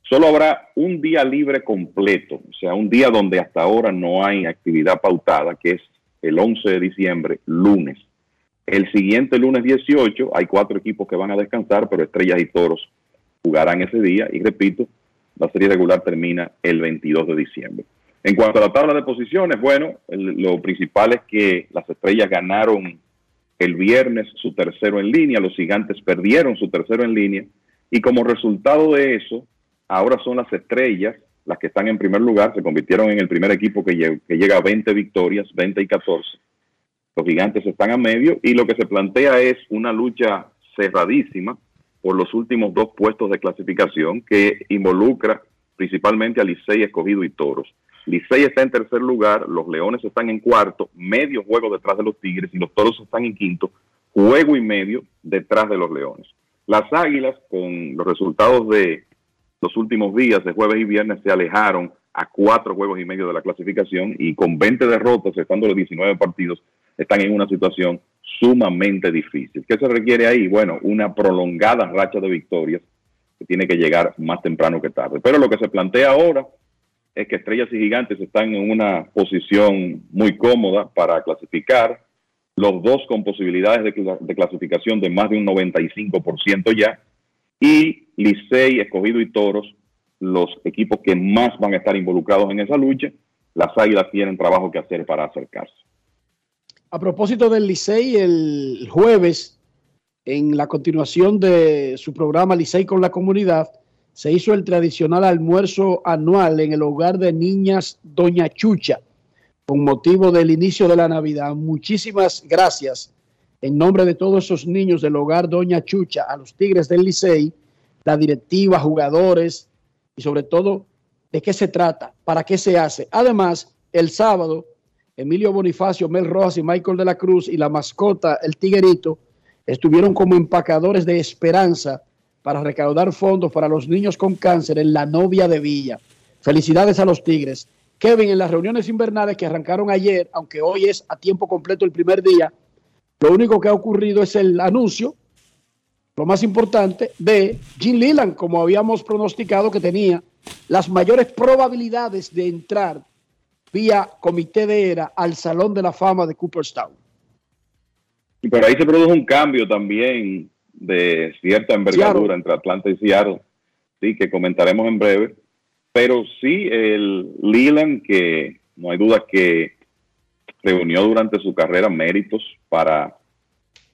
Solo habrá un día libre completo, o sea, un día donde hasta ahora no hay actividad pautada, que es el 11 de diciembre, lunes. El siguiente lunes 18 hay cuatro equipos que van a descansar, pero Estrellas y Toros jugarán ese día. Y repito, la serie regular termina el 22 de diciembre. En cuanto a la tabla de posiciones, bueno, lo principal es que las Estrellas ganaron el viernes su tercero en línea, los Gigantes perdieron su tercero en línea y como resultado de eso, ahora son las Estrellas las que están en primer lugar, se convirtieron en el primer equipo que, lle- que llega a 20 victorias, 20 y 14. Los Gigantes están a medio y lo que se plantea es una lucha cerradísima por los últimos dos puestos de clasificación que involucra principalmente a Licey, Escogido y Toros. Licey está en tercer lugar, los Leones están en cuarto, medio juego detrás de los Tigres y los Toros están en quinto, juego y medio detrás de los Leones. Las Águilas, con los resultados de los últimos días, de jueves y viernes, se alejaron a cuatro juegos y medio de la clasificación y con 20 derrotas, estando los 19 partidos, están en una situación sumamente difícil. ¿Qué se requiere ahí? Bueno, una prolongada racha de victorias que tiene que llegar más temprano que tarde. Pero lo que se plantea ahora es que Estrellas y Gigantes están en una posición muy cómoda para clasificar, los dos con posibilidades de, cla- de clasificación de más de un 95% ya, y Licey, Escogido y Toros, los equipos que más van a estar involucrados en esa lucha, las Águilas tienen trabajo que hacer para acercarse. A propósito del Licey, el jueves, en la continuación de su programa Licey con la comunidad, se hizo el tradicional almuerzo anual en el hogar de niñas Doña Chucha, con motivo del inicio de la Navidad. Muchísimas gracias en nombre de todos esos niños del hogar Doña Chucha, a los Tigres del Licey, la directiva, jugadores y sobre todo de qué se trata, para qué se hace. Además, el sábado, Emilio Bonifacio, Mel Rojas y Michael de la Cruz y la mascota, el Tiguerito, estuvieron como empacadores de esperanza para recaudar fondos para los niños con cáncer en la novia de Villa. Felicidades a los Tigres. Kevin, en las reuniones invernales que arrancaron ayer, aunque hoy es a tiempo completo el primer día, lo único que ha ocurrido es el anuncio, lo más importante, de Jim Leland, como habíamos pronosticado que tenía las mayores probabilidades de entrar vía comité de era al Salón de la Fama de Cooperstown. Por ahí se produjo un cambio también de cierta envergadura entre Atlanta y Seattle, sí, que comentaremos en breve. Pero sí, el Leland, que no hay duda que reunió durante su carrera méritos para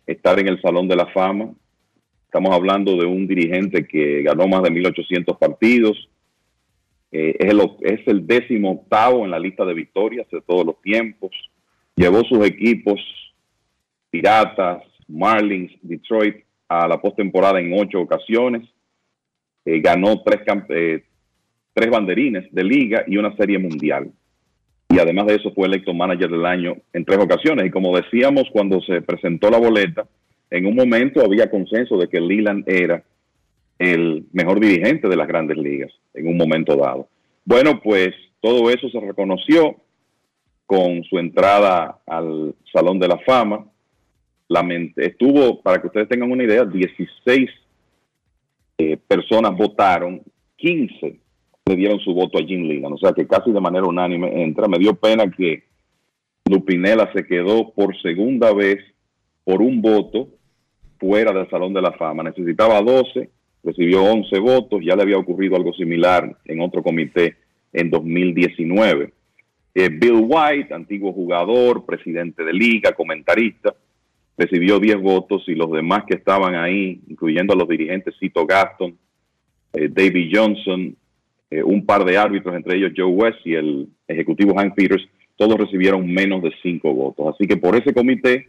estar en el Salón de la Fama. Estamos hablando de un dirigente que ganó más de 1.800 partidos. Eh, es, el, es el décimo octavo en la lista de victorias de todos los tiempos. Llevó sus equipos Piratas, Marlins, Detroit a la postemporada en ocho ocasiones. Eh, ganó tres, eh, tres banderines de liga y una serie mundial y además de eso fue electo manager del año en tres ocasiones. Y como decíamos cuando se presentó la boleta, en un momento había consenso de que Leland era el mejor dirigente de las grandes ligas en un momento dado. Bueno, pues todo eso se reconoció con su entrada al Salón de la Fama. La estuvo, para que ustedes tengan una idea, 16 eh, personas votaron, 15 le dieron su voto a Jim Leland. O sea que casi de manera unánime entra. Me dio pena que Lupinela se quedó por segunda vez por un voto fuera del Salón de la Fama. Necesitaba 12, recibió 11 votos. Ya le había ocurrido algo similar en otro comité en 2019. Eh, Bill White, antiguo jugador, presidente de liga, comentarista, recibió 10 votos y los demás que estaban ahí, incluyendo a los dirigentes Cito Gaston, eh, David Johnson, eh, un par de árbitros, entre ellos Joe West y el ejecutivo Hank Peters, todos recibieron menos de cinco votos. Así que por ese comité,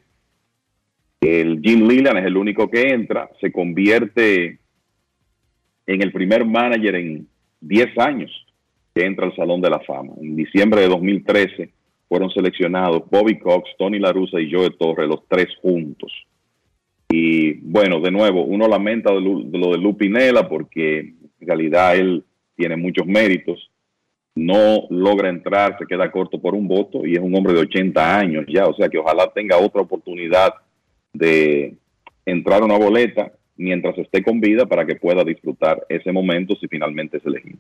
el Jim Leland es el único que entra, se convierte en el primer manager en 10 años que entra al Salón de la Fama. En diciembre de 2013 fueron seleccionados Bobby Cox, Tony Larusa y Joe Torre, los tres juntos. Y bueno, de nuevo, uno lamenta lo de Lupinela porque en realidad él tiene muchos méritos, no logra entrar, se queda corto por un voto y es un hombre de 80 años ya, o sea que ojalá tenga otra oportunidad de entrar a una boleta mientras esté con vida para que pueda disfrutar ese momento si finalmente es elegido.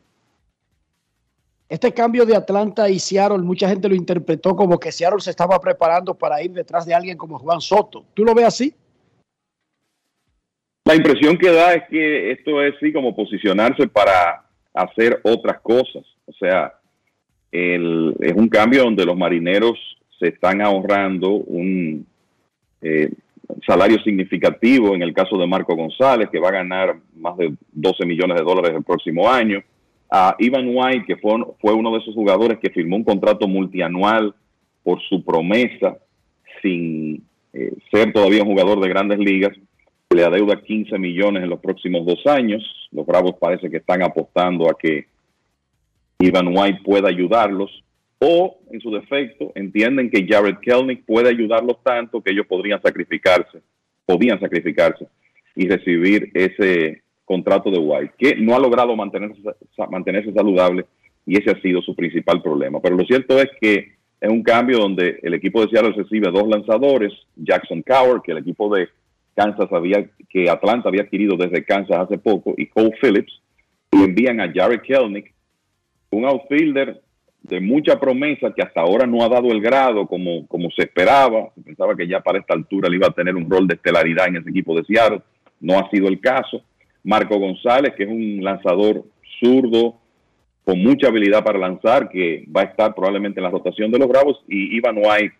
Este cambio de Atlanta y Seattle, mucha gente lo interpretó como que Seattle se estaba preparando para ir detrás de alguien como Juan Soto. ¿Tú lo ves así? La impresión que da es que esto es así como posicionarse para hacer otras cosas. O sea, es un cambio donde los marineros se están ahorrando un eh, salario significativo en el caso de Marco González, que va a ganar más de 12 millones de dólares el próximo año. A Ivan White, que fue, uno de esos jugadores que firmó un contrato multianual por su promesa, sin eh, ser todavía un jugador de grandes ligas, le adeuda 15 millones en los próximos dos años. Los Bravos parece que están apostando a que Ivan White pueda ayudarlos o, en su defecto, entienden que Jared Kelnick puede ayudarlos tanto que ellos podrían sacrificarse, podían sacrificarse y recibir ese contrato de White, que no ha logrado mantenerse, mantenerse saludable y ese ha sido su principal problema. Pero lo cierto es que es un cambio donde el equipo de Seattle recibe dos lanzadores, Jackson Coward, que el equipo de Kansas había, que Atlanta había adquirido desde Kansas hace poco, y Cole Phillips, y envían a Jared Kelnick, un outfielder de mucha promesa que hasta ahora no ha dado el grado como, como se esperaba. Se pensaba que ya para esta altura le iba a tener un rol de estelaridad en ese equipo de Seattle. No ha sido el caso. Marco González, que es un lanzador zurdo con mucha habilidad para lanzar, que va a estar probablemente en la rotación de los Bravos, y Ivan White,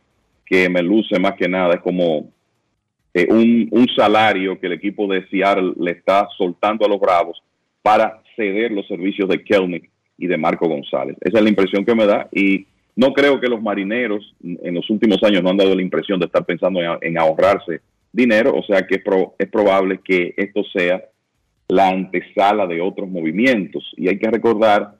que me luce más que nada, es como eh, un, salario que el equipo de Seattle le está soltando a los Bravos para ceder los servicios de Kelnick y de Marco González. Esa es la impresión que me da y no creo que los marineros en los últimos años no han dado la impresión de estar pensando en, ahorrarse dinero, o sea que es probable que esto sea la antesala de otros movimientos. Y hay que recordar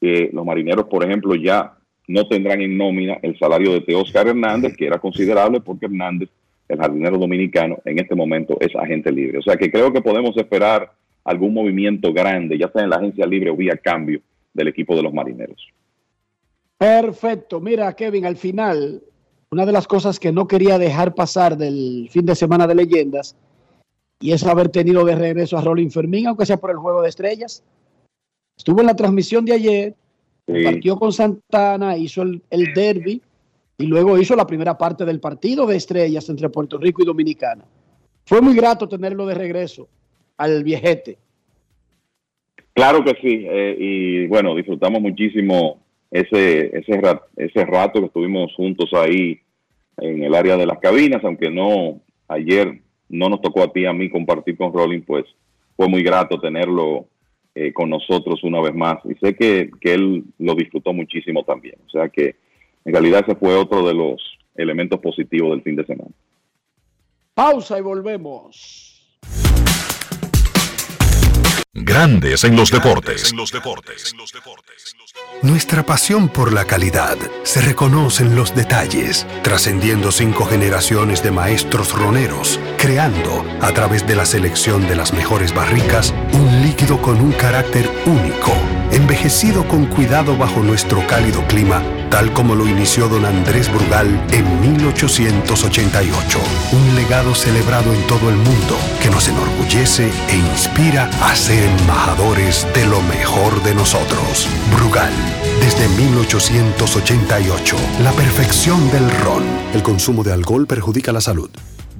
que los marineros, por ejemplo, ya no tendrán en nómina el salario de Teóscar Hernández, que era considerable porque Hernández, el jardinero dominicano, en este momento es agente libre. O sea que creo que podemos esperar algún movimiento grande, ya sea en la agencia libre o vía cambio del equipo de los marineros. Perfecto. Mira, Kevin, al final, una de las cosas que no quería dejar pasar del fin de semana de leyendas y es haber tenido de regreso a Rolling Fermín, aunque sea por el juego de estrellas. Estuvo en la transmisión de ayer, partió con Santana, hizo el, el, derby y luego hizo la primera parte del partido de estrellas entre Puerto Rico y Dominicana. Fue muy grato tenerlo de regreso al viejete. Claro que sí, eh, y bueno, disfrutamos muchísimo ese, ese, ese rato que estuvimos juntos ahí en el área de las cabinas, aunque no ayer no nos tocó a ti a mí compartir con Rolling, pues fue muy grato tenerlo eh, con nosotros una vez más. Y sé que, que, él lo disfrutó muchísimo también. O sea que en realidad ese fue otro de los elementos positivos del fin de semana. Pausa y volvemos. Grandes en los deportes. Nuestra pasión por la calidad se reconoce en los detalles, trascendiendo cinco generaciones de maestros roneros, creando, a través de la selección de las mejores barricas, un líquido con un carácter único, envejecido con cuidado bajo nuestro cálido clima tal como lo inició don Andrés Brugal en 1888. Un legado celebrado en todo el mundo que nos enorgullece e inspira a ser embajadores de lo mejor de nosotros. Brugal, desde 1888, la perfección del ron. El consumo de alcohol perjudica la salud.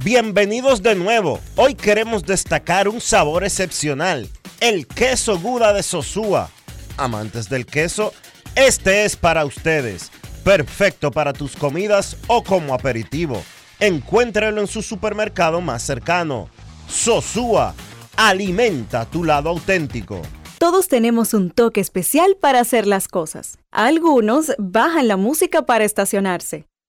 Bienvenidos de nuevo. Hoy queremos destacar un sabor excepcional, el queso Guda de Sosúa. Amantes del queso, este es para ustedes, perfecto para tus comidas o como aperitivo. Encuéntralo en su supermercado más cercano. Sosúa, alimenta tu lado auténtico. Todos tenemos un toque especial para hacer las cosas. Algunos bajan la música para estacionarse.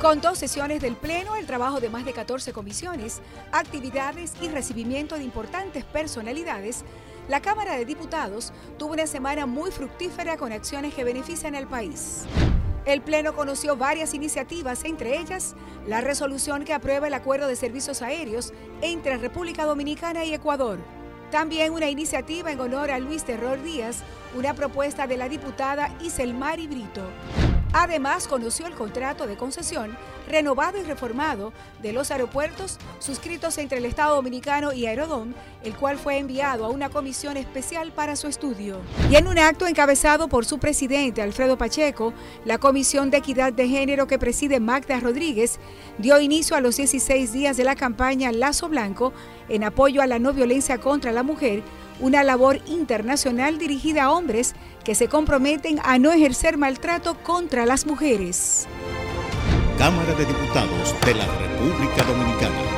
Con dos sesiones del Pleno, el trabajo de más de 14 comisiones, actividades y recibimiento de importantes personalidades, la Cámara de Diputados tuvo una semana muy fructífera con acciones que benefician al país. El Pleno conoció varias iniciativas, entre ellas la resolución que aprueba el acuerdo de servicios aéreos entre República Dominicana y Ecuador. También una iniciativa en honor a Luis Terror Díaz, una propuesta de la diputada Iselmari Brito. Además, conoció el contrato de concesión renovado y reformado de los aeropuertos suscritos entre el Estado Dominicano y Aerodón, el cual fue enviado a una comisión especial para su estudio. Y en un acto encabezado por su presidente Alfredo Pacheco, la Comisión de Equidad de Género que preside Magda Rodríguez dio inicio a los 16 días de la campaña Lazo Blanco en apoyo a la no violencia contra la mujer una labor internacional dirigida a hombres que se comprometen a no ejercer maltrato contra las mujeres. Cámara de Diputados de la República Dominicana.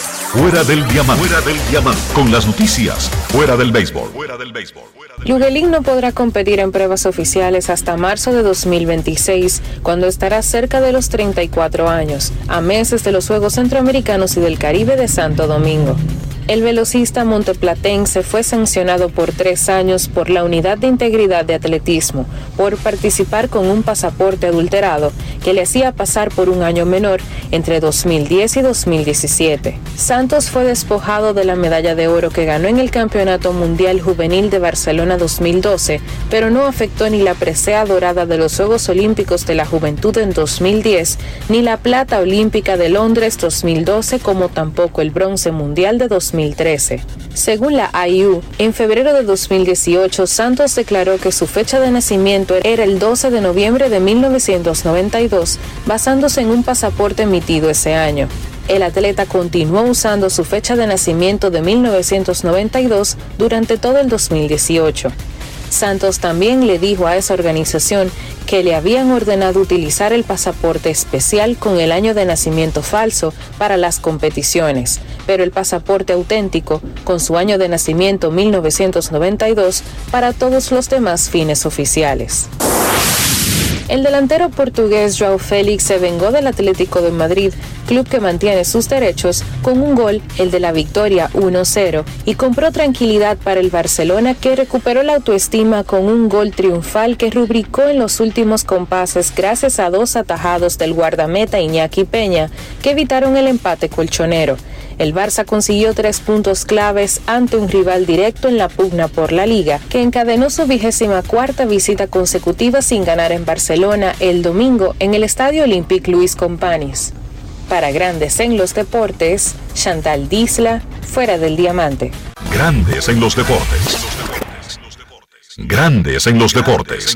Fuera del diamante. Fuera del diamante. Con las noticias. Fuera del béisbol. Fuera del béisbol. No podrá competir en pruebas oficiales hasta marzo de 2026, cuando estará cerca de los 34 años, a meses de los Juegos Centroamericanos y del Caribe de Santo Domingo. El velocista monteplatense fue sancionado por tres años por la Unidad de Integridad de Atletismo por participar con un pasaporte adulterado que le hacía pasar por un año menor entre 2010 y 2017. Santos fue despojado de la medalla de oro que ganó en el Campeonato Mundial Juvenil de Barcelona 2012, pero no afectó ni la presea dorada de los Juegos Olímpicos de la Juventud en 2010, ni la plata olímpica de Londres 2012, como tampoco el bronce mundial de 2013. Según la IU, en febrero de 2018, Santos declaró que su fecha de nacimiento era el 12 de noviembre de 1992, basándose en un pasaporte emitido ese año. El atleta continuó usando su fecha de nacimiento de 1992 durante todo el 2018. Santos también le dijo a esa organización que le habían ordenado utilizar el pasaporte especial con el año de nacimiento falso para las competiciones, pero el pasaporte auténtico con su año de nacimiento 1992 para todos los demás fines oficiales. El delantero portugués João Félix se vengó del Atlético de Madrid, club que mantiene sus derechos, con un gol, el de la victoria 1-0, y compró tranquilidad para el Barcelona que recuperó la autoestima con un gol triunfal que rubricó en los últimos compases gracias a dos atajados del guardameta Iñaki Peña que evitaron el empate colchonero. El Barça consiguió tres puntos claves ante un rival directo en la pugna por la liga, que encadenó su vigésima cuarta visita consecutiva sin ganar en Barcelona el domingo en el Estadio Olympique Luis Companys. Para Grandes en los Deportes, Chantal Disla, fuera del diamante. Grandes en los deportes. Grandes en los deportes.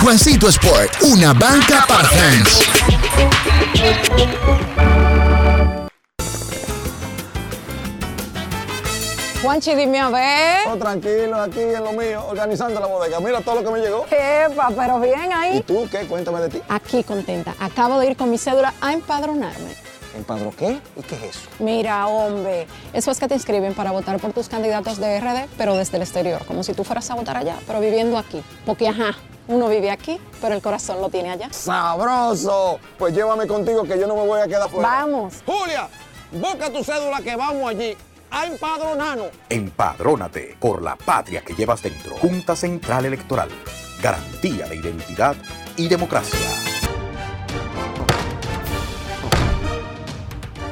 Juancito Sport, una banca para fans. Juanchi, dime a ver. Oh, tranquilo, aquí en lo mío, organizando la bodega. Mira todo lo que me llegó. Epa, pero bien ahí. ¿Y tú qué? Cuéntame de ti. Aquí contenta. Acabo de ir con mi cédula a empadronarme. ¿Empadro qué? ¿Y qué es eso? Mira, hombre, eso es que te inscriben para votar por tus candidatos de RD, pero desde el exterior, como si tú fueras a votar allá, pero viviendo aquí. Porque, ajá, uno vive aquí, pero el corazón lo tiene allá. ¡Sabroso! Pues llévame contigo que yo no me voy a quedar fuera. Vamos. Julia, busca tu cédula que vamos allí a empadronarnos. Empadrónate por la patria que llevas dentro. Junta Central Electoral. Garantía de identidad y democracia.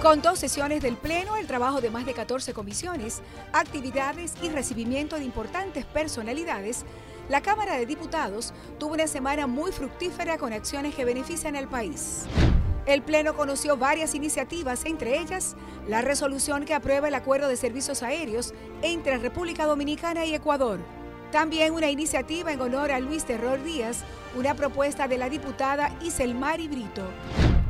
Con dos sesiones del Pleno, el trabajo de más de 14 comisiones, actividades y recibimiento de importantes personalidades, la Cámara de Diputados tuvo una semana muy fructífera con acciones que benefician al país. El Pleno conoció varias iniciativas, entre ellas la resolución que aprueba el acuerdo de servicios aéreos entre República Dominicana y Ecuador. También una iniciativa en honor a Luis Terror Díaz, una propuesta de la diputada Iselmari Brito.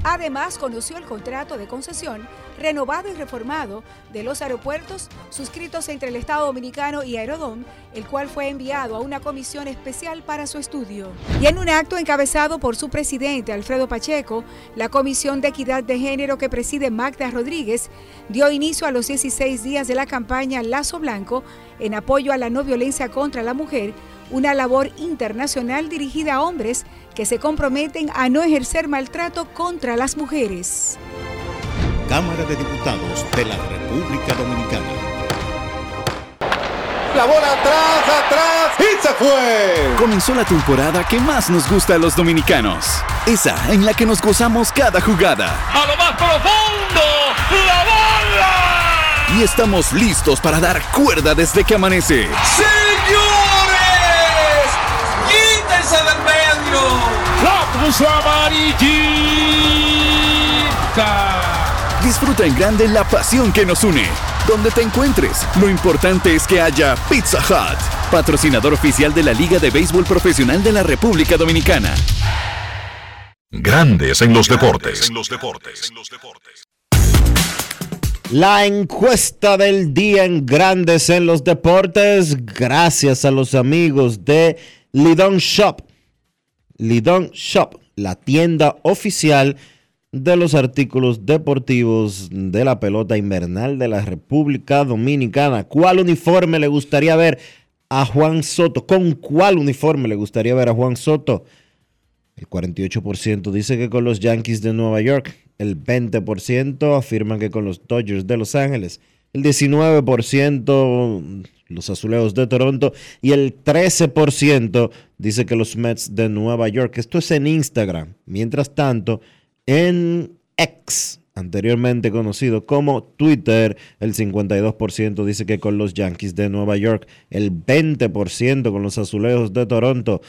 Además, conoció el contrato de concesión renovado y reformado de los aeropuertos suscritos entre el Estado Dominicano y Aerodón, el cual fue enviado a una comisión especial para su estudio. Y en un acto encabezado por su presidente, Alfredo Pacheco, la Comisión de Equidad de Género que preside Magda Rodríguez dio inicio a los 16 días de la campaña Lazo Blanco en apoyo a la no violencia contra la mujer, una labor internacional dirigida a hombres que se comprometen a no ejercer maltrato contra las mujeres. Cámara de Diputados de la República Dominicana. La bola atrás, atrás y se fue. Comenzó la temporada que más nos gusta a los dominicanos. Esa en la que nos gozamos cada jugada. A lo más profundo, la bola. Y estamos listos para dar cuerda desde que amanece. ¡Señores! ¡Quítense del medio! ¡La amarillita! Disfruta en grande la pasión que nos une. Donde te encuentres, lo importante es que haya Pizza Hut, patrocinador oficial de la Liga de Béisbol Profesional de la República Dominicana. Grandes en los deportes. La encuesta del día en Grandes en los Deportes, gracias a los amigos de Lidon Shop. Lidon Shop, la tienda oficial de los artículos deportivos de la pelota invernal de la República Dominicana. ¿Cuál uniforme le gustaría ver a Juan Soto? ¿Con cuál uniforme le gustaría ver a Juan Soto? El 48% dice que con los Yankees de Nueva York. El 20% afirman que con los Dodgers de Los Ángeles. El 19% los Azulejos de Toronto. Y el 13% dice que los Mets de Nueva York. Esto es en Instagram. Mientras tanto, en X, anteriormente conocido como Twitter, el 52% dice que con los Yankees de Nueva York, el 20% con los Azulejos de Toronto,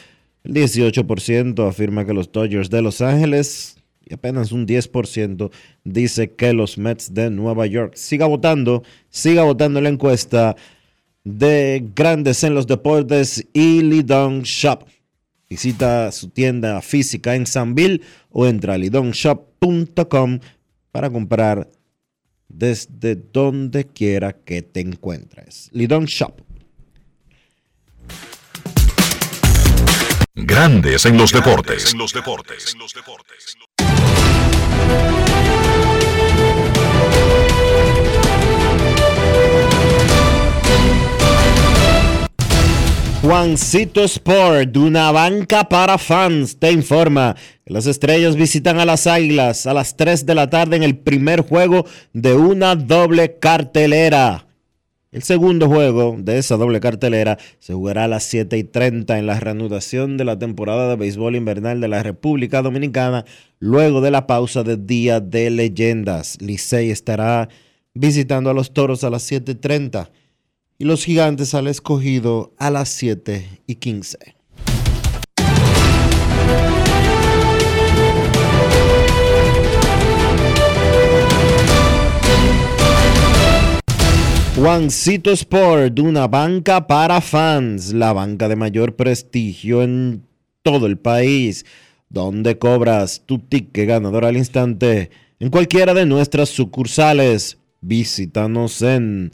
el 18% afirma que los Dodgers de Los Ángeles y apenas un 10% dice que los Mets de Nueva York. Siga votando, siga votando en la encuesta de Grandes en los Deportes y Lidon Shop. Visita su tienda física en Sanville o entra a lidonshop.com para comprar desde donde quiera que te encuentres. Lidon Shop. Grandes en los deportes. Juancito Sport, una banca para fans, te informa que las estrellas visitan a las Águilas a las 3 de la tarde en el primer juego de una doble cartelera. El segundo juego de esa doble cartelera se jugará a las 7 y 30 en la reanudación de la temporada de béisbol invernal de la República Dominicana, luego de la pausa de Día de Leyendas. Licey estará visitando a los toros a las 7 y 30 y los gigantes al escogido a las 7 y 15. Juancito Sport, una banca para fans, la banca de mayor prestigio en todo el país, donde cobras tu ticket ganador al instante en cualquiera de nuestras sucursales. Visítanos en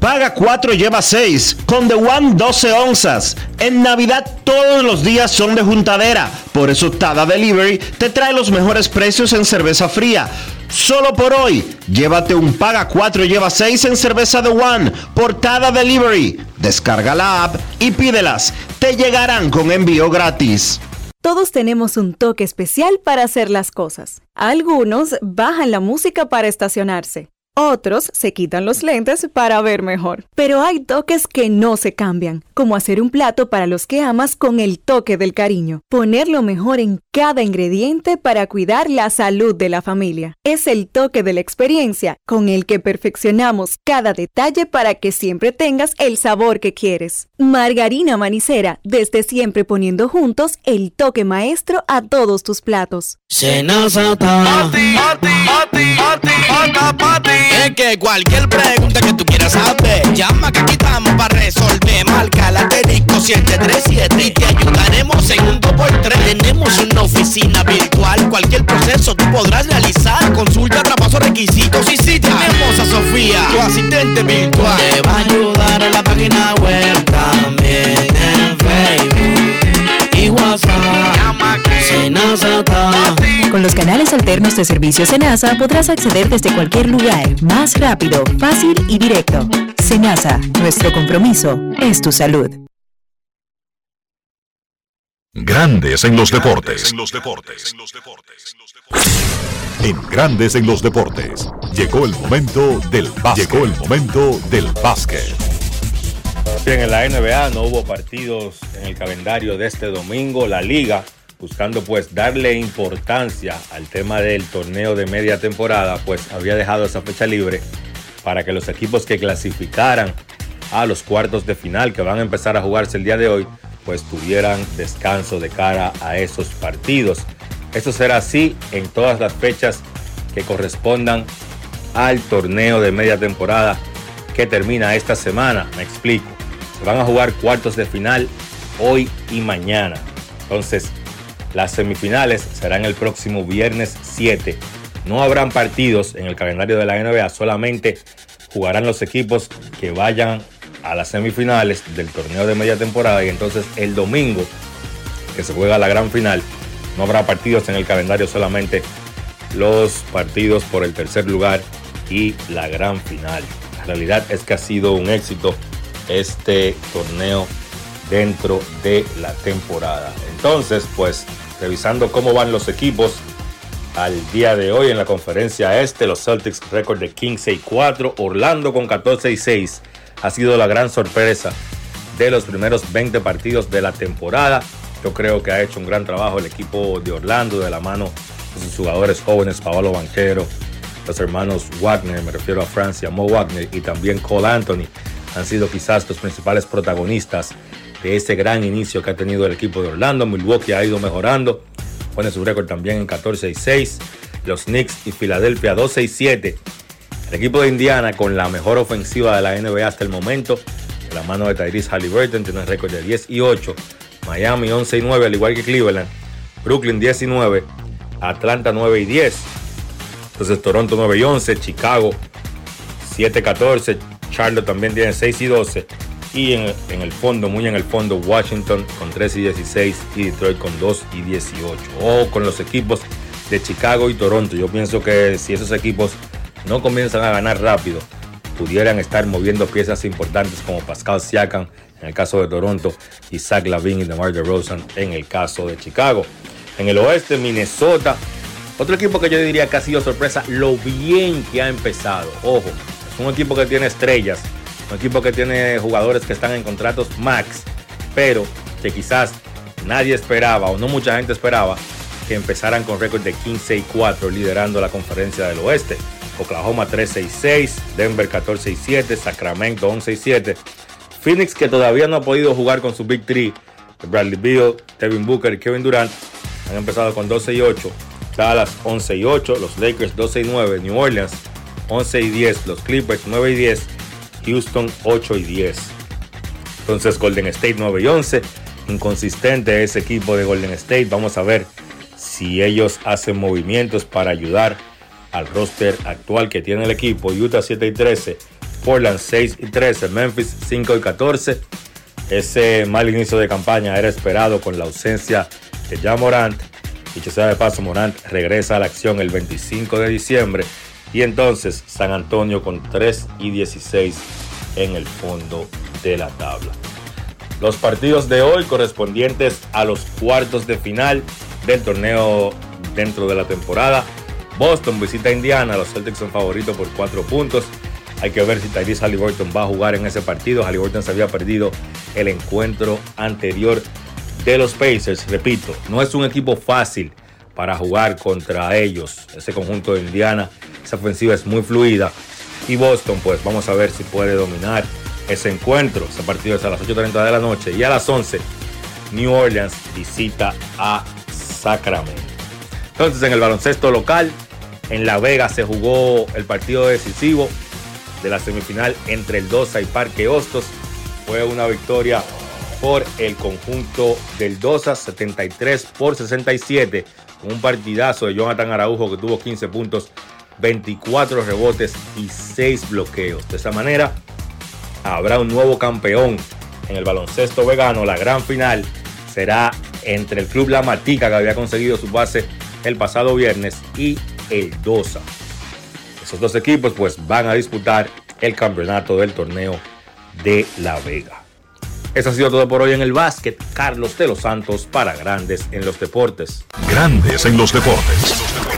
Paga 4, lleva 6. Con The One 12 onzas. En Navidad todos los días son de juntadera. Por eso Tada Delivery te trae los mejores precios en cerveza fría. Solo por hoy, llévate un Paga 4, lleva 6 en cerveza The One por Tada Delivery. Descarga la app y pídelas. Te llegarán con envío gratis. Todos tenemos un toque especial para hacer las cosas. Algunos bajan la música para estacionarse. Otros se quitan los lentes para ver mejor. Pero hay toques que no se cambian, como hacer un plato para los que amas con el toque del cariño. Poner lo mejor en cada ingrediente para cuidar la salud de la familia. Es el toque de la experiencia con el que perfeccionamos cada detalle para que siempre tengas el sabor que quieres. Margarina Manicera, desde siempre poniendo juntos el toque maestro a todos tus platos. Es que cualquier pregunta que tú quieras saber, llama que aquí estamos para resolver. Marca la 737 y te ayudaremos en un 2x3. Tenemos una oficina virtual, cualquier proceso tú podrás realizar. Consulta, traspaso, requisitos y si tenemos a Sofía, tu asistente virtual. Los alternos de servicio Senasa podrás acceder desde cualquier lugar, más rápido, fácil y directo. Senasa, nuestro compromiso es tu salud. Grandes en los deportes. En Grandes en los deportes. Llegó el momento del básquet. Llegó el momento del básquet. En la NBA no hubo partidos en el calendario de este domingo. La liga, buscando pues darle importancia al tema del torneo de media temporada, pues había dejado esa fecha libre para que los equipos que clasificaran a los cuartos de final que van a empezar a jugarse el día de hoy, pues tuvieran descanso de cara a esos partidos. Esto será así en todas las fechas que correspondan al torneo de media temporada que termina esta semana. Me explico. Se van a jugar cuartos de final hoy y mañana. Entonces, las semifinales serán el próximo viernes 7. No habrán partidos en el calendario de la NBA, solamente jugarán los equipos que vayan a las semifinales del torneo de media temporada y entonces el domingo que se juega la gran final no habrá partidos en el calendario solamente los partidos por el tercer lugar y la gran final. La realidad es que ha sido un éxito este torneo dentro de la temporada. Entonces, pues revisando cómo van los equipos al día de hoy en la conferencia este, los Celtics récord de 15 y 4, Orlando con 14 y 6 ha sido la gran sorpresa de los primeros 20 partidos de la temporada. Yo creo que ha hecho un gran trabajo el equipo de Orlando de la mano de sus jugadores jóvenes, Paolo Banquero, los hermanos Wagner, me refiero a Francia, Mo Wagner y también Cole Anthony, han sido quizás los principales protagonistas de ese gran inicio que ha tenido el equipo de Orlando. Milwaukee ha ido mejorando, pone su récord también en 14 y 6. Los Knicks y Filadelfia 12 y 7. El equipo de Indiana con la mejor ofensiva de la NBA hasta el momento, de la mano de Tyrese Halliburton, tiene un récord de 10 y 8. Miami 11 y 9, al igual que Cleveland. Brooklyn 10 y 9. Atlanta 9 y 10. Entonces Toronto 9 y 11. Chicago 7 y 14. Charlotte también tiene 6 y 12. Y en, el fondo, muy en el fondo, Washington con 3 y 16 y Detroit con 2 y 18. O con los equipos de Chicago y Toronto. Yo pienso que si esos equipos no comienzan a ganar rápido, pudieran estar moviendo piezas importantes como Pascal Siakam en el caso de Toronto y Zach Lavin y DeMar DeRozan en el caso de Chicago. En el oeste, Minnesota, otro equipo que yo diría que ha sido sorpresa, lo bien que ha empezado. Ojo, es un equipo que tiene estrellas, un equipo que tiene jugadores que están en contratos max, pero que quizás nadie esperaba o no mucha gente esperaba que empezaran con récord de 15 y 4 liderando la conferencia del oeste. Oklahoma 13 y 6, Denver 14 y 7, Sacramento 11 y 7. Phoenix que todavía no ha podido jugar con su Big Three, Bradley Beal, Kevin Booker y Kevin Durant, han empezado con 12 y 8. Dallas 11 y 8, los Lakers 12 y 9, New Orleans 11 y 10, los Clippers 9 y 10, Houston 8 y 10. Entonces Golden State 9 y 11, inconsistente ese equipo de Golden State. Vamos a ver si ellos hacen movimientos para ayudar al roster actual que tiene el equipo. Utah 7 y 13, Portland 6 y 13, Memphis 5 y 14. Ese mal inicio de campaña era esperado con la ausencia de Ja Morant. Dicho sea de paso, Morant regresa a la acción el 25 de diciembre. Y entonces San Antonio con 3 y 16 en el fondo de la tabla. Los partidos de hoy correspondientes a los cuartos de final del torneo dentro de la temporada. Boston visita a Indiana, los Celtics son favoritos por 4 puntos. Hay que ver si Tyrese Halliburton va a jugar en ese partido. Halliburton se había perdido el encuentro anterior de los Pacers. Repito, no es un equipo fácil para jugar contra ellos. Ese conjunto de Indiana, esa ofensiva es muy fluida. Y Boston, pues vamos a ver si puede dominar ese encuentro. Ese partido es a las 8.30 de la noche. Y a las 11, New Orleans visita a Sacramento. Entonces, en el baloncesto local, en La Vega se jugó el partido decisivo de la semifinal entre el Dosa y Parque Hostos. Fue una victoria por el conjunto del Dosa, 73 por 67. Un partidazo de Jonathan Araujo que tuvo 15 puntos, 24 rebotes y 6 bloqueos. De esa manera, habrá un nuevo campeón en el baloncesto vegano. La gran final será entre el Club La Matica, que había conseguido su base el pasado viernes y el DOSA. Esos dos equipos pues van a disputar el campeonato del torneo de La Vega. Eso ha sido todo por hoy en el básquet. Carlos de los Santos para Grandes en los Deportes. Grandes en los Deportes.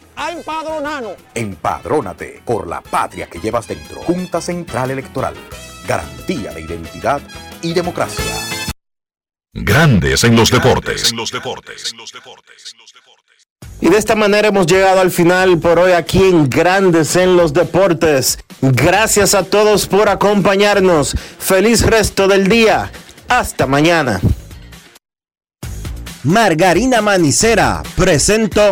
a empadronarnos. Empadrónate por la patria que llevas dentro. Junta Central Electoral. Garantía de identidad y democracia. Grandes en los deportes. Y de esta manera hemos llegado al final por hoy aquí en Grandes en los Deportes. Gracias a todos por acompañarnos. Feliz resto del día. Hasta mañana. Margarina Manicera presento.